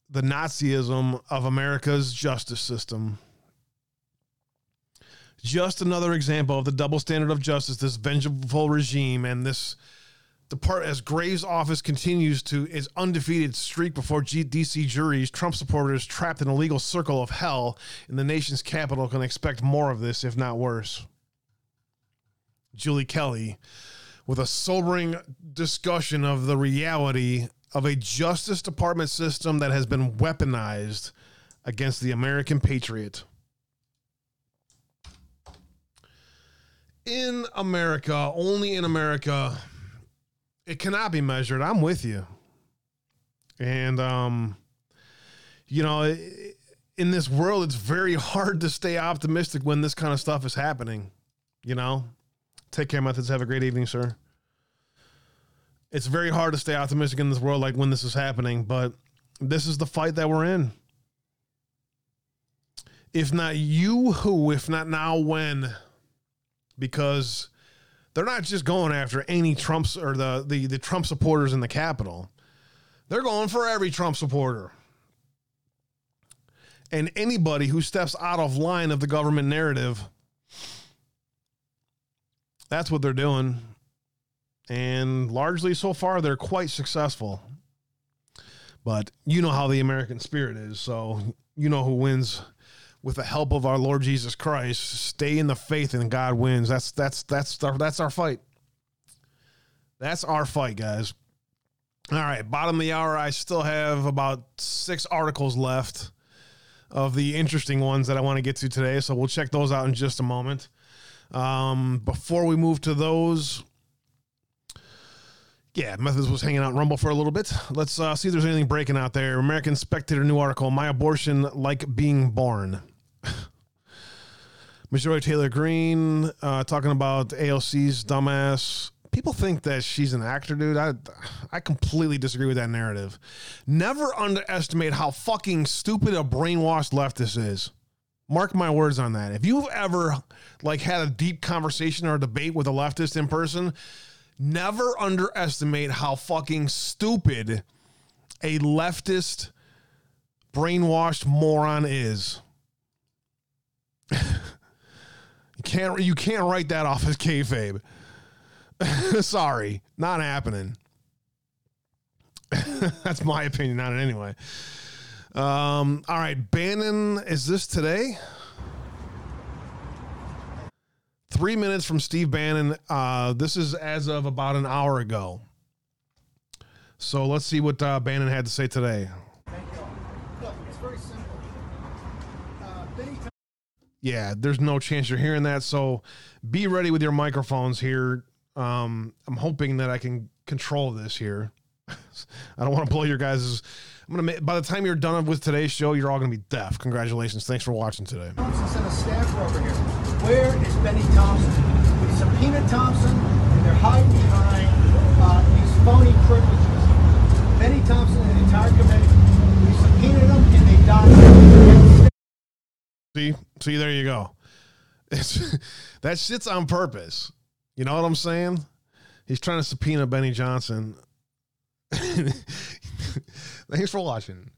the Nazism of America's justice system. Just another example of the double standard of justice, this vengeful regime, and this depart as Graves' office continues to its undefeated streak before G- DC juries. Trump supporters trapped in a legal circle of hell in the nation's capital can expect more of this, if not worse. Julie Kelly, with a sobering discussion of the reality of a Justice Department system that has been weaponized against the American patriot. In America, only in America, it cannot be measured. I'm with you. And, um, you know, in this world, it's very hard to stay optimistic when this kind of stuff is happening. You know, take care, methods. Have a great evening, sir it's very hard to stay optimistic in this world like when this is happening, but this is the fight that we're in. If not you, who? If not now, when? Because they're not just going after any Trumps or the, the, the Trump supporters in the Capitol. They're going for every Trump supporter. And anybody who steps out of line of the government narrative, that's what they're doing and largely so far they're quite successful. But you know how the American spirit is, so you know who wins with the help of our Lord Jesus Christ. Stay in the faith and God wins. That's that's that's our, that's our fight. That's our fight, guys. All right, bottom of the hour. I still have about six articles left of the interesting ones that I want to get to today, so we'll check those out in just a moment. Um, before we move to those, yeah, Methodist was hanging out Rumble for a little bit. Let's uh, see if there's anything breaking out there. American Spectator new article: My abortion like being born. Marjorie Taylor Greene uh, talking about AOC's dumbass. People think that she's an actor, dude. I I completely disagree with that narrative. Never underestimate how fucking stupid a brainwashed leftist is. Mark my words on that. If you've ever like had a deep conversation or debate with a leftist in person, never underestimate how fucking stupid a leftist brainwashed moron is. you can't you can't write that off as kayfabe. Sorry, not happening. That's my opinion on it anyway. Um, all right, Bannon, is this today? Three minutes from Steve Bannon. Uh, this is as of about an hour ago. So let's see what uh, Bannon had to say today. Yeah, there's no chance you're hearing that. So be ready with your microphones here. Um, I'm hoping that I can control this here. I don't want to blow your guys' I'm gonna. Make, by the time you're done with today's show, you're all gonna be deaf. Congratulations. Thanks for watching today. Thompson sent a staffer over here. Where is Bennie Thompson? We subpoena Thompson, and they're hiding behind uh, these phony privileges. Bennie Thompson and the entire committee. We subpoenaed them, and they died. See, see, there you go. That shit's on purpose. You know what I'm saying? He's trying to subpoena Benny Johnson. Thanks for watching.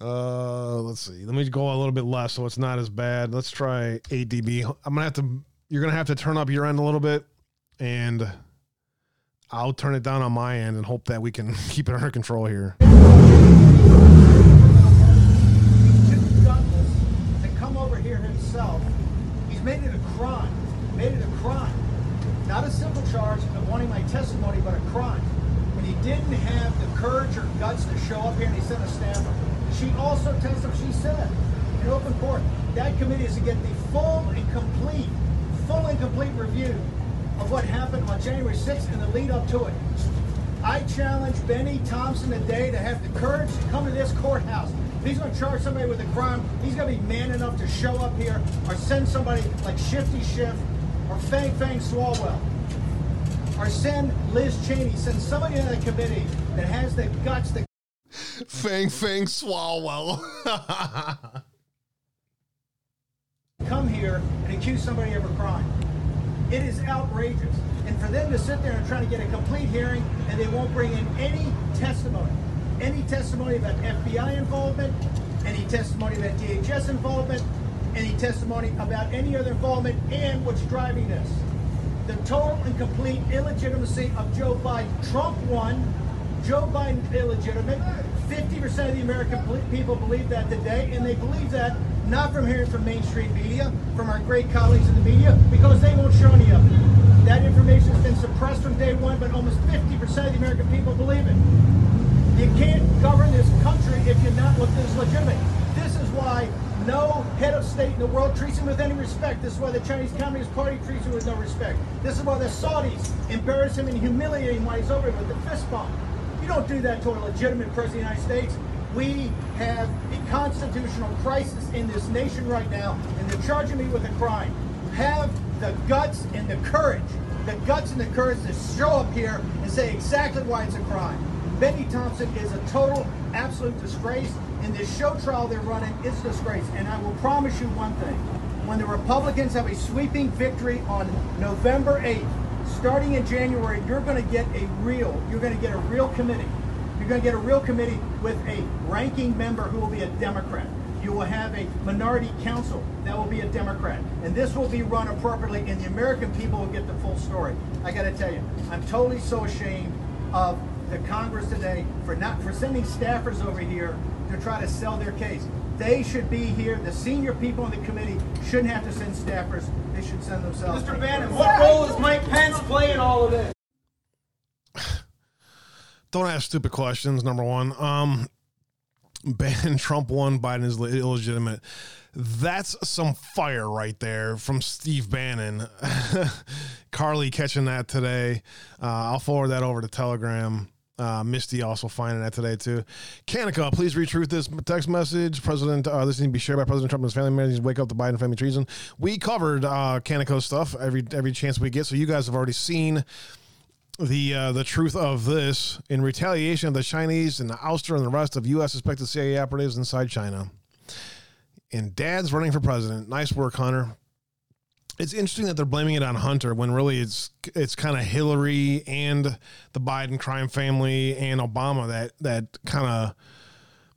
Uh, let's see. Let me go a little bit less so it's not as bad. Let's try 8 dB. I'm gonna have to. You're gonna have to turn up your end a little bit, and I'll turn it down on my end and hope that we can keep it under control here. Come over here himself. He's made it a crime. Made it a crime. Not a simple charge of wanting my testimony, but a crime. Didn't have the courage or guts to show up here and he sent a staffer. She also testified, she said in open court, that committee is to get the full and complete, full and complete review of what happened on January 6th and the lead up to it. I challenge Bennie Thompson today to have the courage to come to this courthouse. If he's going to charge somebody with a crime, he's going to be man enough to show up here or send somebody like Shifty Schiff or Fang Fang Swalwell or send Liz Cheney, send somebody in the committee that has the guts to Fang Fang Swalwell. come here and accuse somebody of a crime. It is outrageous. And for them to sit there and try to get a complete hearing and they won't bring in any testimony, any testimony about FBI involvement, any testimony about DHS involvement, any testimony about any other involvement and what's driving this. The total and complete illegitimacy of Joe Biden. Trump won. Joe Biden illegitimate. 50% of the American people believe that today, and they believe that not from hearing from mainstream media, from our great colleagues in the media, because they won't show any of it. That information has been suppressed from day one, but almost 50% of the American people believe it. You can't govern this country if you're not looked at as legitimate. This is why no head of state in the world treats him with any respect. This is why the Chinese Communist Party treats him with no respect. This is why the Saudis embarrass him and humiliate him while he's over with the fist bump. You don't do that to a legitimate president of the United States. We have a constitutional crisis in this nation right now, and they're charging me with a crime. Have the guts and the courage, the guts and the courage to show up here and say exactly why it's a crime. Bennie Thompson is a total, absolute disgrace, and this show trial they're running is a disgrace. And I will promise you one thing. When the Republicans have a sweeping victory on November 8th, starting in January, you're going to get a real, you're going to get a real committee. You're going to get a real committee with a ranking member who will be a Democrat. You will have a minority council that will be a Democrat. And this will be run appropriately, and the American people will get the full story. I got to tell you, I'm totally so ashamed of the Congress today for not for sending staffers over here to try to sell their case. They should be here. The senior people on the committee shouldn't have to send staffers. They should send themselves. Mr. Bannon, what role does Mike Pence play in all of this? Don't ask stupid questions. Number one, um, Bannon Trump won. Biden is illegitimate. That's some fire right there from Steve Bannon. Carly catching that today. Uh, I'll forward that over to Telegram. Uh, Misty also finding that today too. Kanika, please retruth this text message. President, uh, this needs to be shared by President Trump and his family members. Wake up the Biden family treason. We covered uh, stuff every every chance we get, so you guys have already seen the uh, the truth of this in retaliation of the Chinese and the ouster and the rest of U.S. suspected CIA operatives inside China. And Dad's running for president. Nice work, Hunter. It's interesting that they're blaming it on Hunter when really it's it's kind of Hillary and the Biden crime family and Obama that that kind of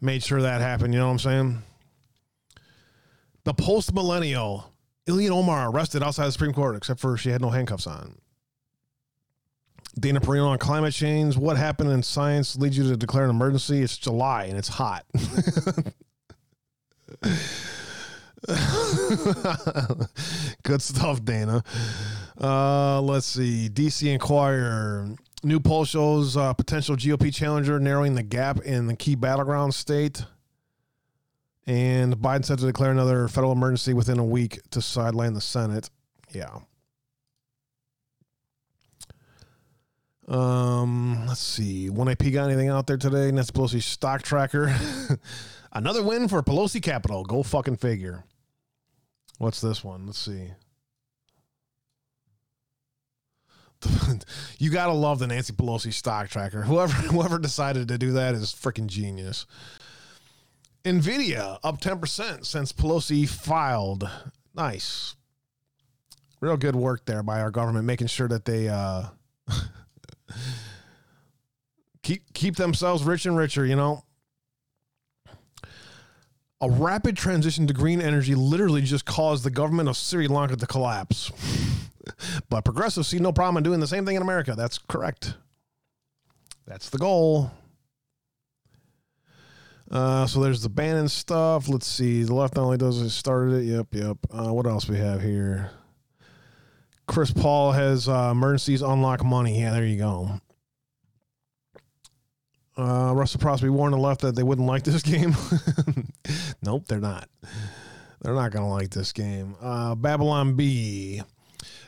made sure that happened. You know what I'm saying? The post millennial Ilhan Omar arrested outside the Supreme Court, except for she had no handcuffs on. Dana Perino on climate change. What happened in science leads you to declare an emergency? It's July and it's hot. Good stuff, Dana. Uh, let's see. DC Inquirer. New poll shows uh, potential GOP challenger narrowing the gap in the key battleground state. And Biden set to declare another federal emergency within a week to sideline the Senate. Yeah. Um, let's see. 1AP got anything out there today? Nancy Pelosi stock tracker. Another win for Pelosi Capital. Go fucking figure. What's this one? Let's see. you gotta love the Nancy Pelosi stock tracker. Whoever whoever decided to do that is freaking genius. Nvidia up 10% since Pelosi filed. Nice. Real good work there by our government making sure that they uh keep keep themselves rich and richer, you know. A rapid transition to green energy literally just caused the government of Sri Lanka to collapse. but progressives see no problem in doing the same thing in America. That's correct. That's the goal. Uh, so there's the Bannon stuff. Let's see. The left not only does it started it. Yep, yep. Uh, what else we have here? Chris Paul has uh, emergencies unlock money. Yeah, there you go. Uh, Russell Prosby warned the left that they wouldn't like this game. nope, they're not. They're not going to like this game. Uh, Babylon Bee.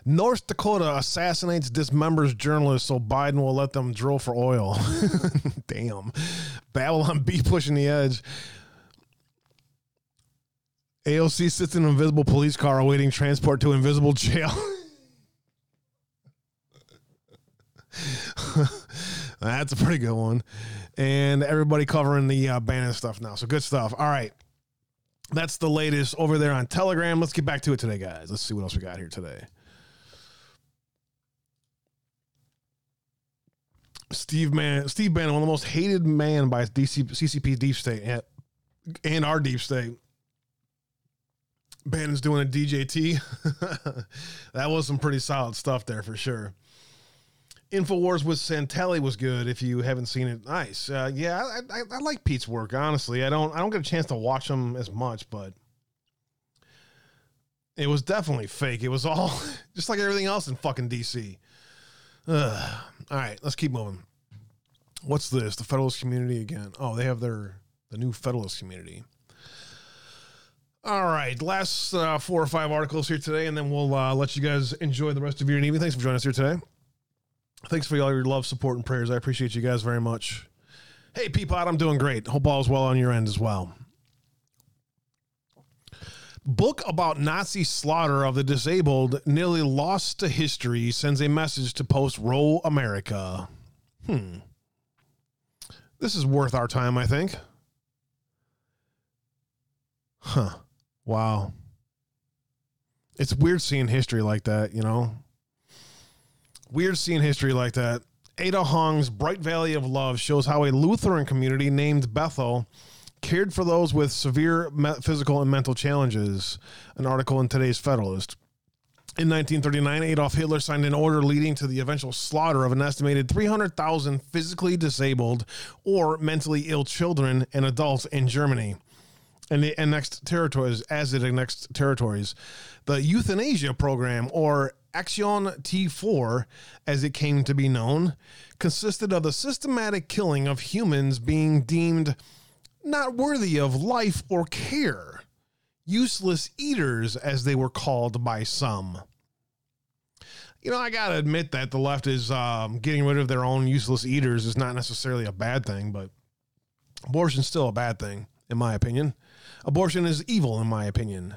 North Dakota assassinates dismembers journalists so Biden will let them drill for oil. Damn. Babylon Bee pushing the edge. AOC sits in an invisible police car awaiting transport to invisible jail. That's a pretty good one. And everybody covering the uh, Bannon stuff now. So good stuff. All right. That's the latest over there on Telegram. Let's get back to it today, guys. Let's see what else we got here today. Steve Man, Steve Bannon, one of the most hated man by DC, CCP deep state and, and our deep state. Bannon's doing a DJT. that was some pretty solid stuff there for sure. Infowars with Santelli was good. If you haven't seen it, nice. Uh, yeah, I, I, I, like Pete's work. Honestly, I don't I don't get a chance to watch him as much, but it was definitely fake. It was all just like everything else in fucking DC. Ugh. All right, let's keep moving. What's this? The Federalist community again? Oh, they have their the new Federalist community. All right, last uh, four or five articles here today, and then we'll uh, let you guys enjoy the rest of your evening. Thanks for joining us here today. Thanks for all your love, support, and prayers. I appreciate you guys very much. Hey, Peapod, I'm doing great. Hope all is well on your end as well. Book about Nazi slaughter of the disabled, nearly lost to history, sends a message to post Roe America. Hmm. This is worth our time, I think. Huh. Wow. It's weird seeing history like that, you know? Weird seeing history like that. Edna Hong's Bright Valley of Love shows how a Lutheran community named Bethel cared for those with severe physical and mental challenges. An article in today's Federalist. In 1939, Adolf Hitler signed an order leading to the eventual slaughter of an estimated 300,000 physically disabled or mentally ill children and adults in Germany and the annexed territories as it annexed territories. The euthanasia program, or Action T4, as it came to be known, consisted of the systematic killing of humans being deemed not worthy of life or care, useless eaters, as they were called by some. You know, I gotta admit that the left is um, getting rid of their own useless eaters is not necessarily a bad thing, but abortion's still a bad thing, in my opinion. Abortion is evil, in my opinion.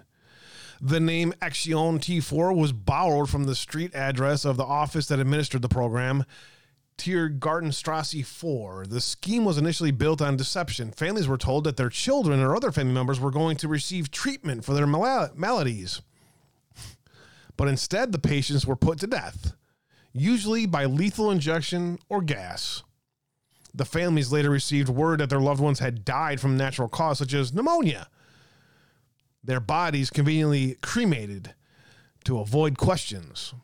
The name Action T4 was borrowed from the street address of the office that administered the program, Tiergartenstrasse 4. The scheme was initially built on deception. Families were told that their children or other family members were going to receive treatment for their mal- maladies. But instead, the patients were put to death, usually by lethal injection or gas. The families later received word that their loved ones had died from natural causes such as pneumonia. Their bodies conveniently cremated to avoid questions.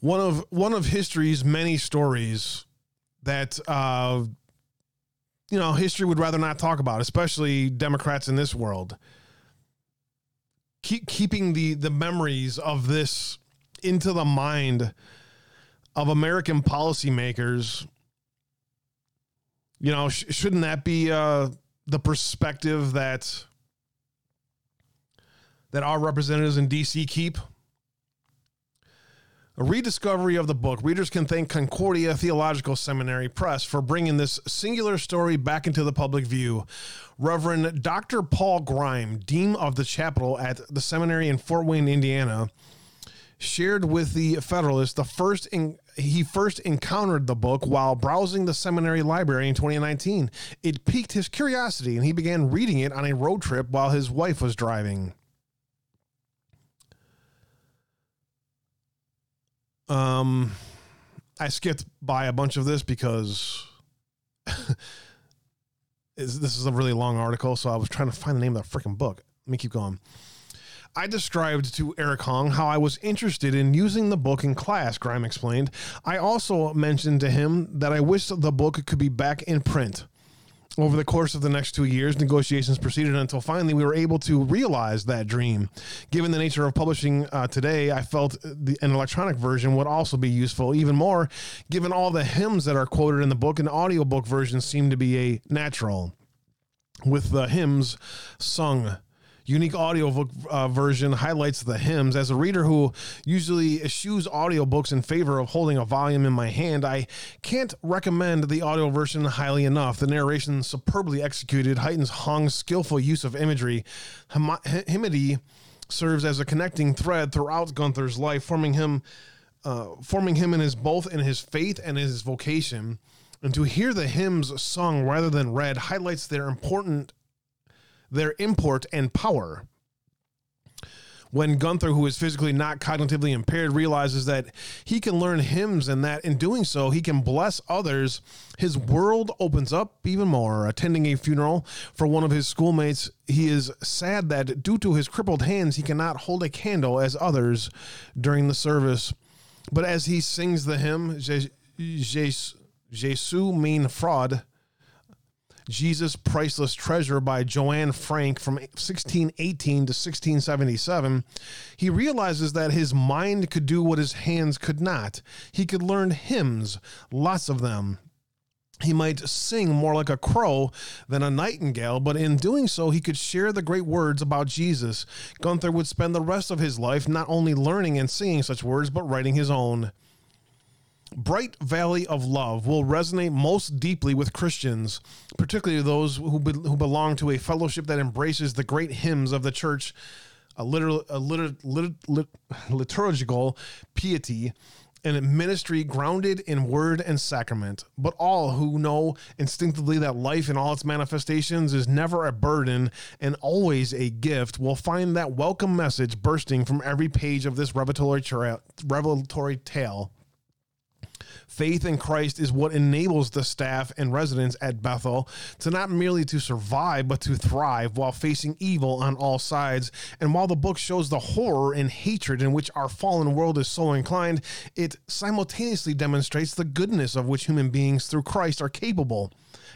One of one of history's many stories that uh, you know history would rather not talk about, especially Democrats in this world. Keep keeping the the memories of this into the mind of American policymakers. You know, sh- shouldn't that be uh, the perspective that that our representatives in DC keep? A rediscovery of the book. Readers can thank Concordia Theological Seminary Press for bringing this singular story back into the public view. Reverend Dr. Paul Grime, Dean of the Chapel at the seminary in Fort Wayne, Indiana, shared with the Federalist the first in, he first encountered the book while browsing the seminary library in 2019. It piqued his curiosity and he began reading it on a road trip while his wife was driving. Um, I skipped by a bunch of this because this is a really long article, so I was trying to find the name of that freaking book. Let me keep going. I described to Eric Hong how I was interested in using the book in class, Grime explained. I also mentioned to him that I wished the book could be back in print. Over the course of the next two years, negotiations proceeded until finally we were able to realize that dream. Given the nature of publishing uh, today, I felt the, an electronic version would also be useful. Even more, given all the hymns that are quoted in the book, an audiobook version seemed to be a natural. With the hymns sung unique audio uh, version highlights the hymns. As a reader who usually eschews audiobooks in favor of holding a volume in my hand, I can't recommend the audio version highly enough. The narration, superbly executed, heightens Hong's skillful use of imagery. Hymnody serves as a connecting thread throughout Gunther's life, forming him. Uh, forming him in his both in his faith and his vocation, and to hear the hymns sung rather than read highlights their important their import and power. When Gunther, who is physically not cognitively impaired, realizes that he can learn hymns and that in doing so he can bless others, his world opens up even more. Attending a funeral for one of his schoolmates, he is sad that due to his crippled hands, he cannot hold a candle as others during the service. But as he sings the hymn, Jesus mein Freund, Jesus Priceless Treasure by Johann Franck from 1618 to 1677, he realizes that his mind could do what his hands could not. He could learn hymns, lots of them. He might sing more like a crow than a nightingale, but in doing so, he could share the great words about Jesus. Gunther would spend the rest of his life not only learning and singing such words, but writing his own. Bright Valley of Love will resonate most deeply with Christians, particularly those who, be, who belong to a fellowship that embraces the great hymns of the church, a, literal, a liter, lit, lit, liturgical piety, and a ministry grounded in word and sacrament. But all who know instinctively that life in all its manifestations is never a burden and always a gift will find that welcome message bursting from every page of this revelatory, tra- revelatory tale. Faith in Christ is what enables the staff and residents at Bethel to not merely to survive but to thrive while facing evil on all sides. And while the book shows the horror and hatred in which our fallen world is so inclined, it simultaneously demonstrates the goodness of which human beings through Christ are capable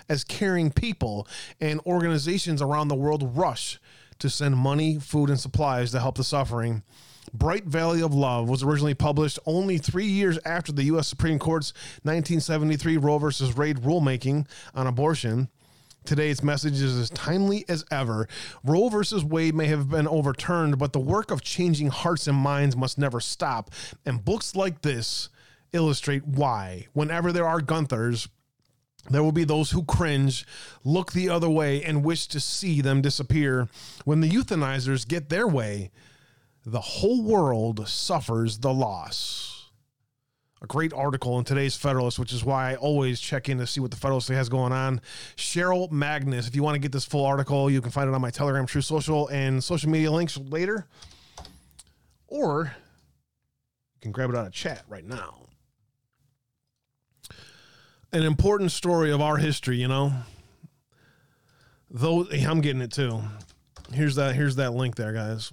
as caring people and organizations around the world rush to send money, food, and supplies to help the suffering. Bright Valley of Love was originally published only three years after the U.S. Supreme Court's 1973 Roe v. Wade rulemaking on abortion. Today, its message is as timely as ever. Roe versus Wade may have been overturned, but the work of changing hearts and minds must never stop. And books like this illustrate why. Whenever there are Gunthers, there will be those who cringe, look the other way, and wish to see them disappear. When the euthanizers get their way, the whole world suffers the loss. A great article in today's Federalist, which is why I always check in to see what the Federalist has going on. Cheryl Magnus, if you want to get this full article, you can find it on my Telegram, Truth Social, and social media links later. Or you can grab it out of chat right now. An important story of our history, you know. Though I'm getting it too. Here's that. Here's that link there, guys.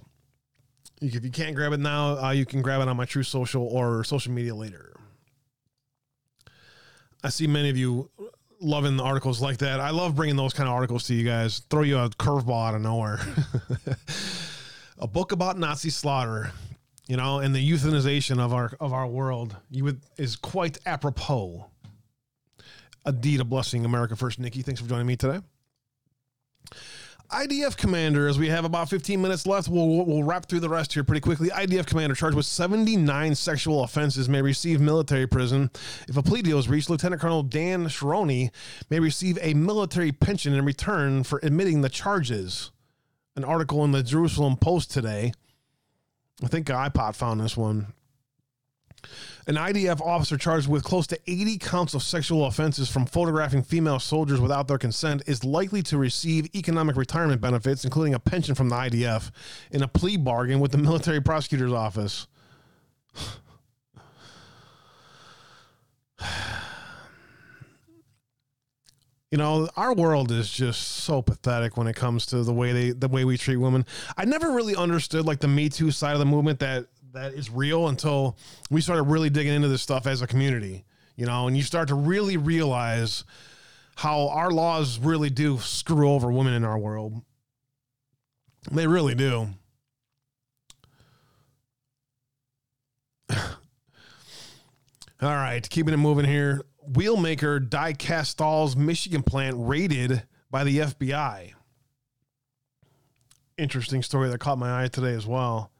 If you can't grab it now, uh, you can grab it on my True Social or social media later. I see many of you loving the articles like that. I love bringing those kind of articles to you guys. Throw you a curveball out of nowhere. a book about Nazi slaughter, you know, and the euthanization of our of our world. You would is quite apropos. A deed of blessing, America First. Nikki, thanks for joining me today. IDF commander, as we have about 15 minutes left, we'll, we'll wrap through the rest here pretty quickly. IDF commander charged with 79 sexual offenses may receive military prison. If a plea deal is reached, Lieutenant Colonel Dan Shironi may receive a military pension in return for admitting the charges. An article in the Jerusalem Post today. I think iPod found this one. An IDF officer charged with close to 80 counts of sexual offenses from photographing female soldiers without their consent is likely to receive economic retirement benefits, including a pension from the IDF, in a plea bargain with the military prosecutor's office. You know, our world is just so pathetic when it comes to the way they the way we treat women. I never really understood like the Me Too side of the movement that that is real until we started really digging into this stuff as a community. You know, and you start to really realize how our laws really do screw over women in our world. They really do. All right, keeping it moving here. Wheelmaker Dicastal's Michigan plant raided by the FBI. Interesting story that caught my eye today as well.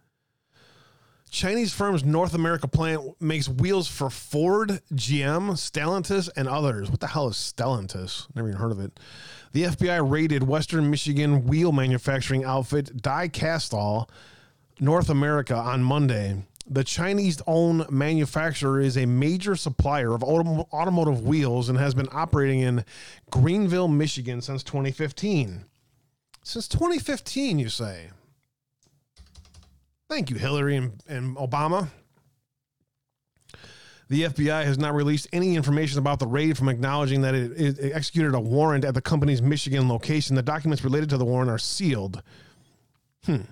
Chinese firm's North America plant makes wheels for Ford, GM, Stellantis, and others. What the hell is Stellantis? Never even heard of it. The FBI raided Western Michigan wheel manufacturing outfit Dicastal, North America, on Monday. The Chinese owned manufacturer is a major supplier of autom- automotive wheels and has been operating in Greenville, Michigan since 2015. Since 2015, you say? Thank you, Hillary and, and Obama. The FBI has not released any information about the raid from acknowledging that it, it executed a warrant at the company's Michigan location. The documents related to the warrant are sealed. Hmm.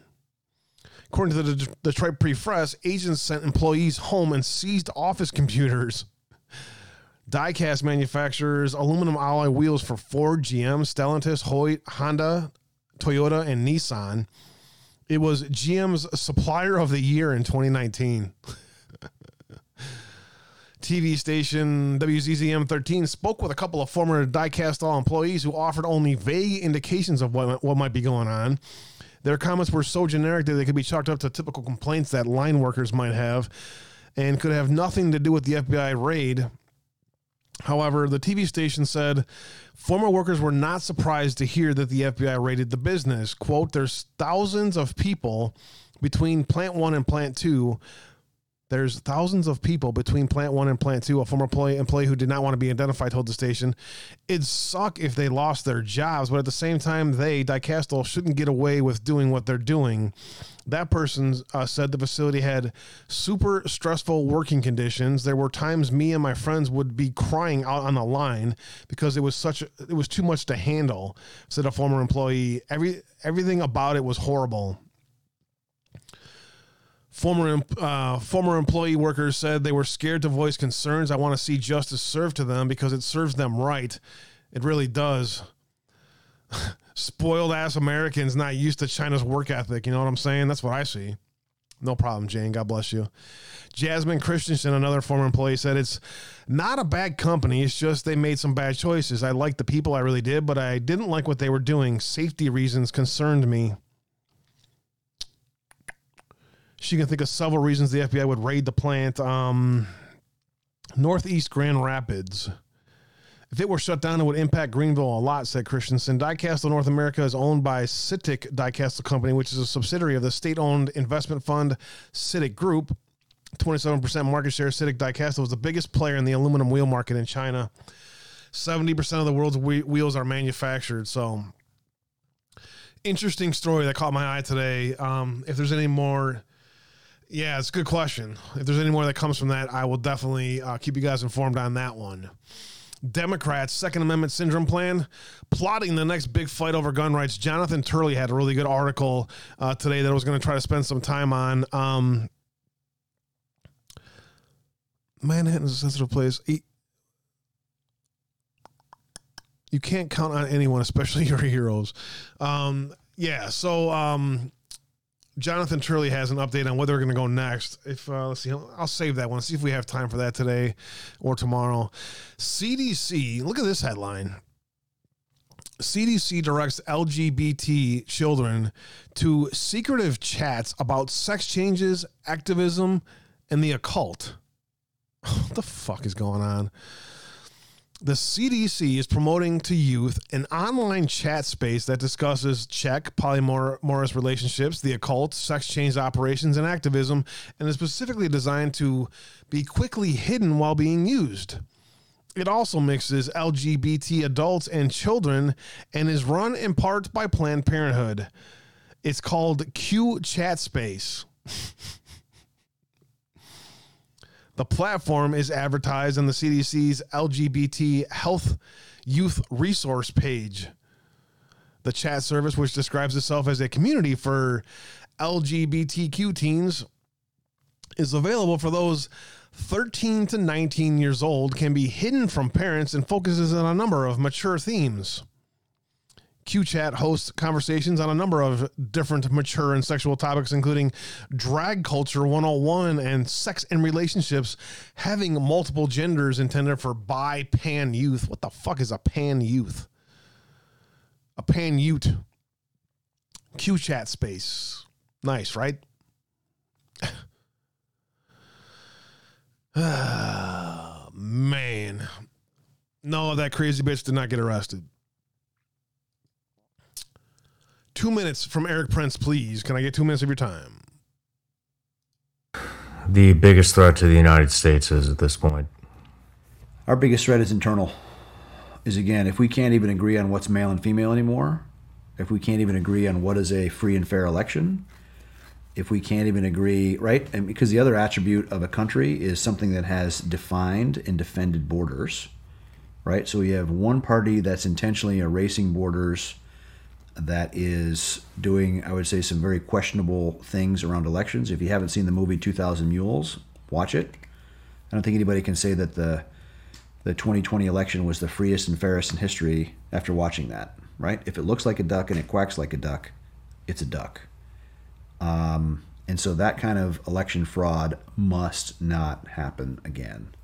According to the Detroit Press, agents sent employees home and seized office computers. Diecast manufacturers aluminum alloy wheels for Ford, GM, Stellantis, Hoyt, Honda, Toyota, and Nissan. It was GM's Supplier of the Year in 2019. TV station WZZM 13 spoke with a couple of former Dicastal employees who offered only vague indications of what, what might be going on. Their comments were so generic that they could be chalked up to typical complaints that line workers might have and could have nothing to do with the FBI raid. However, the TV station said former workers were not surprised to hear that the FBI raided the business. Quote, there's thousands of people between plant one and plant two there's thousands of people between plant one and plant two. A former employee, employee who did not want to be identified told the station, "It'd suck if they lost their jobs, but at the same time, they Dicastal shouldn't get away with doing what they're doing." That person uh, said the facility had super stressful working conditions. There were times me and my friends would be crying out on the line because it was such it was too much to handle. Said a former employee. Every everything about it was horrible. Former uh, former employee workers said they were scared to voice concerns. I want to see justice served to them because it serves them right. It really does. Spoiled ass Americans not used to China's work ethic. You know what I'm saying? That's what I see. No problem, Jane. God bless you. Jasmine Christensen, another former employee, said it's not a bad company. It's just they made some bad choices. I liked the people, I really did, but I didn't like what they were doing. Safety reasons concerned me. She can think of several reasons the FBI would raid the plant. Um, Northeast Grand Rapids. If it were shut down, it would impact Greenville a lot, said Christensen. Dicastal North America is owned by Citic Dicastal Company, which is a subsidiary of the state owned investment fund Citic Group. 27% market share. Citic Dicastal was the biggest player in the aluminum wheel market in China. 70% of the world's wheels are manufactured. So, interesting story that caught my eye today. Um, if there's any more yeah, it's a good question. If there's any more that comes from that, I will definitely uh, keep you guys informed on that one. Democrats' Second Amendment syndrome plan, plotting the next big fight over gun rights. Jonathan Turley had a really good article uh, today that I was going to try to spend some time on. Um, is a sensitive place. you can't count on anyone, especially your heroes. Um, yeah, so um, Jonathan Turley has an update on where they're going to go next. If uh, let's see, I'll save that one. See if we have time for that today or tomorrow. CDC. Look at this headline. CDC directs LGBT children to secretive chats about sex changes, activism, and the occult. What the fuck is going on? The CDC is promoting to youth an online chat space that discusses Czech polyamorous relationships, the occult, sex change operations, and activism, and is specifically designed to be quickly hidden while being used. It also mixes LGBT adults and children and is run in part by Planned Parenthood. It's called Q Chat Space. The platform is advertised on the CDC's LGBT Health Youth Resource page. The chat service, which describes itself as a community for LGBTQ teens, is available for those 13 to 19 years old, can be hidden from parents, and focuses on a number of mature themes. QChat hosts conversations on a number of different mature and sexual topics, including drag culture 101 and sex and relationships, having multiple genders intended for bi pan youth. What the fuck is a pan youth? A pan ute. Chat space. Nice, right? Ah, man. No, that crazy bitch did not get arrested. Two minutes from Erik Prince, please. Can I get two minutes of your time? The biggest threat to the United States is at this point. Our biggest threat is internal. Is again, if we can't even agree on what's male and female anymore, if we can't even agree on what is a free and fair election, if we can't even agree, right? And because the other attribute of a country is something that has defined and defended borders, right? So we have one party that's intentionally erasing borders that is doing, I would say, some very questionable things around elections. If you haven't seen the movie 2000 Mules, watch it. I don't think anybody can say that the the 2020 election was the freest and fairest in history after watching that, right? If it looks like a duck and it quacks like a duck, it's a duck. Um, and so that kind of election fraud must not happen again.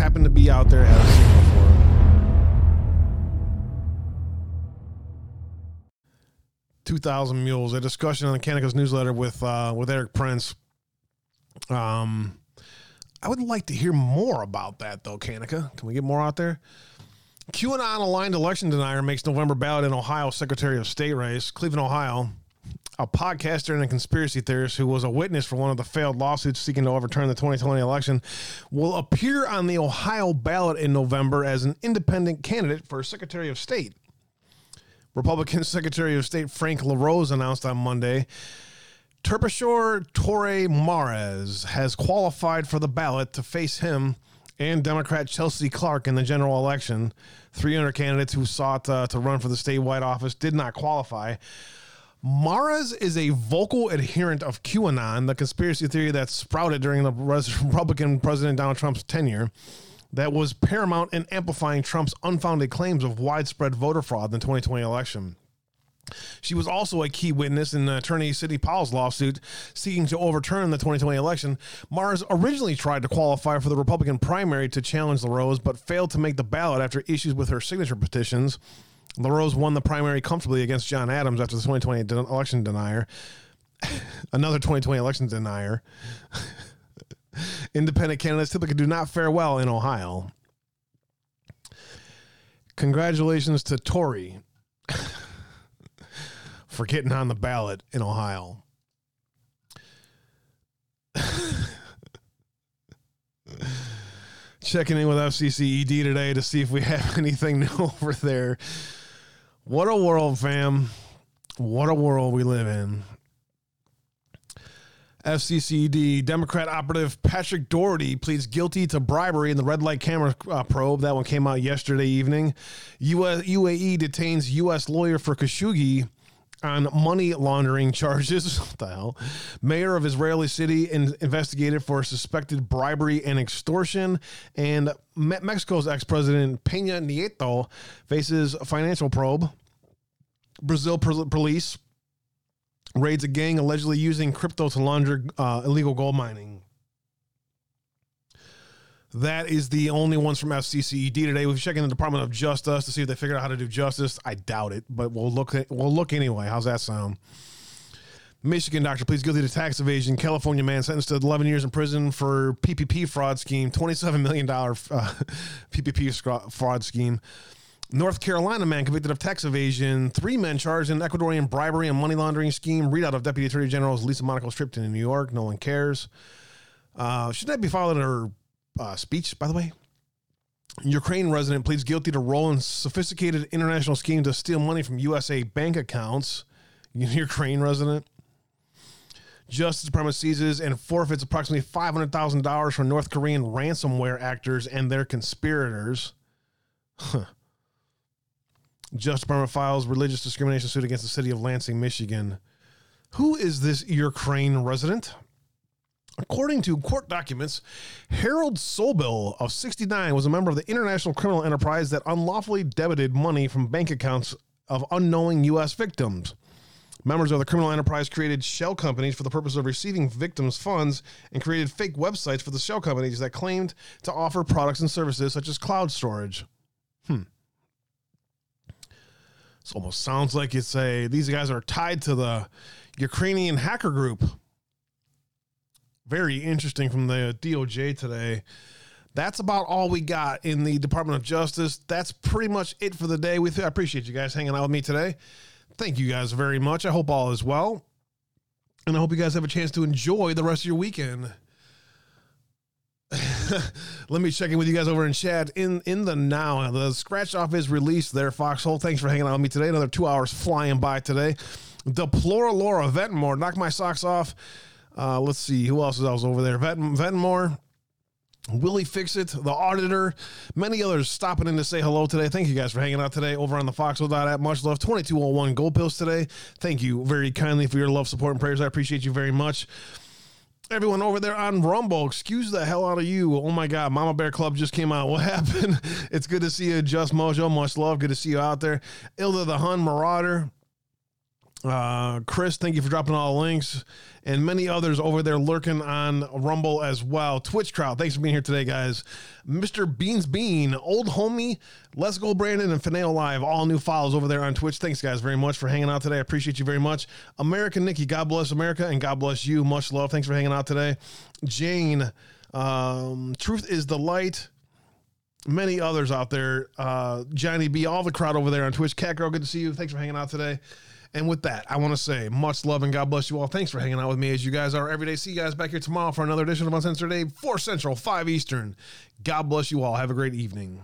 Who may just happen to be out there. Two thousand mules. A discussion on the Kanika's newsletter with uh, with Erik Prince. Um, I would like to hear more about that though, Kanika. Can we get more out there? QAnon aligned election denier makes November ballot in Ohio Secretary of State race. Cleveland, Ohio a podcaster and a conspiracy theorist who was a witness for one of the failed lawsuits seeking to overturn the 2020 election, will appear on the Ohio ballot in November as an independent candidate for Secretary of State. Republican Secretary of State Frank LaRose announced on Monday Terpsichore Tore Maras has qualified for the ballot to face him and Democrat Chelsea Clark in the general election. 300 candidates who sought uh, to run for the statewide office did not qualify. Maras is a vocal adherent of QAnon, the conspiracy theory that sprouted during the Republican President Donald Trump's tenure that was paramount in amplifying Trump's unfounded claims of widespread voter fraud in the 2020 election. She was also a key witness in attorney Sidney Powell's lawsuit seeking to overturn the 2020 election. Maras originally tried to qualify for the Republican primary to challenge LaRose, but failed to make the ballot after issues with her signature petitions. LaRose won the primary comfortably against John Adams after the 2020 de- election denier. Another 2020 election denier. Independent candidates typically do not fare well in Ohio. Congratulations to Tory for getting on the ballot in Ohio. Checking in with FCCED today to see if we have anything new over there. What a world, fam. What a world we live in. FCCD Democrat operative Patrick Doherty pleads guilty to bribery in the red light camera uh, probe. That one came out yesterday evening. US, UAE detains U.S. lawyer for Khashoggi on money laundering charges. what the hell? Mayor of Israeli city in, investigated for suspected bribery and extortion. And Me- Mexico's ex president Peña Nieto faces a financial probe. Brazil police raids a gang allegedly using crypto to launder uh, illegal gold mining. That is the only ones from FCCED today. We've checked in the Department of Justice to see if they figured out how to do justice. I doubt it, but we'll look. At, we'll look anyway. How's that sound? Michigan doctor pleads guilty to tax evasion. California man sentenced to 11 years in prison for PPP fraud scheme. 27 million dollar uh, PPP fraud scheme. North Carolina man convicted of tax evasion. Three men charged in Ecuadorian bribery and money laundering scheme. Readout of Deputy Attorney General's Lisa Monaco Stripton in New York. No one cares. Uh, should that be followed in her uh, speech, by the way? Ukraine resident pleads guilty to role in sophisticated international scheme to steal money from USA bank accounts. Ukraine resident. Justice Department seizes and forfeits approximately $500,000 from North Korean ransomware actors and their conspirators. Huh. Justice Department files religious discrimination suit against the city of Lansing, Michigan. Who is this Ukraine resident? According to court documents, Harold Sobel of 69 was a member of the international criminal enterprise that unlawfully debited money from bank accounts of unknowing U.S. victims. Members of the criminal enterprise created shell companies for the purpose of receiving victims' funds and created fake websites for the shell companies that claimed to offer products and services such as cloud storage. Hmm. This almost sounds like it's a these guys are tied to the Ukrainian hacker group. Very interesting from the DOJ today. That's about all we got in the Department of Justice. That's pretty much it for the day. We I appreciate you guys hanging out with me today. Thank you guys very much. I hope all is well. And I hope you guys have a chance to enjoy the rest of your weekend. Let me check in with you guys over in chat. In in the now, the scratch off is released there, Foxhole. Thanks for hanging out with me today. Another two hours flying by today. Deplora Laura Vetmore, knock my socks off. Uh, let's see who else is over there. Vet, Vetmore, Willie Fixit, the auditor, many others stopping in to say hello today. Thank you guys for hanging out today over on the Foxhole.app. Much love. 2201 Gold Pills today. Thank you very kindly for your love, support, and prayers. I appreciate you very much everyone over there on Rumble, excuse the hell out of you. Oh my God, Mama Bear Club just came out. What happened? It's good to see you, Just Mojo. Much love. Good to see you out there. Ilda the Hun Marauder. Uh, Chris, thank you for dropping all the links and many others over there lurking on Rumble as well. Twitch crowd, thanks for being here today, guys. Mr. Beans Bean, Old Homie, Let's Go Brandon, and Finale Live, all new files over there on Twitch. Thanks, guys, very much for hanging out today. I appreciate you very much. American Nikki, God bless America and God bless you. Much love. Thanks for hanging out today. Jane, um, Truth is the Light many others out there. Uh, Johnny B, all the crowd over there on Twitch. Cat Girl, good to see you. Thanks for hanging out today. And with that, I want to say much love and God bless you all. Thanks for hanging out with me as you guys are every day. See you guys back here tomorrow for another edition of Uncensored Abe, 4 Central, 5 Eastern. God bless you all. Have a great evening.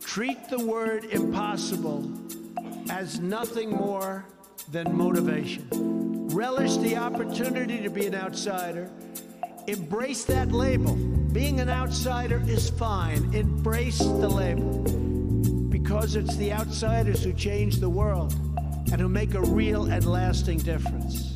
Treat the word impossible as nothing more than motivation. Relish the opportunity to be an outsider Embrace that label. Being an outsider is fine. Embrace the label. Because it's the outsiders who change the world and who make a real and lasting difference.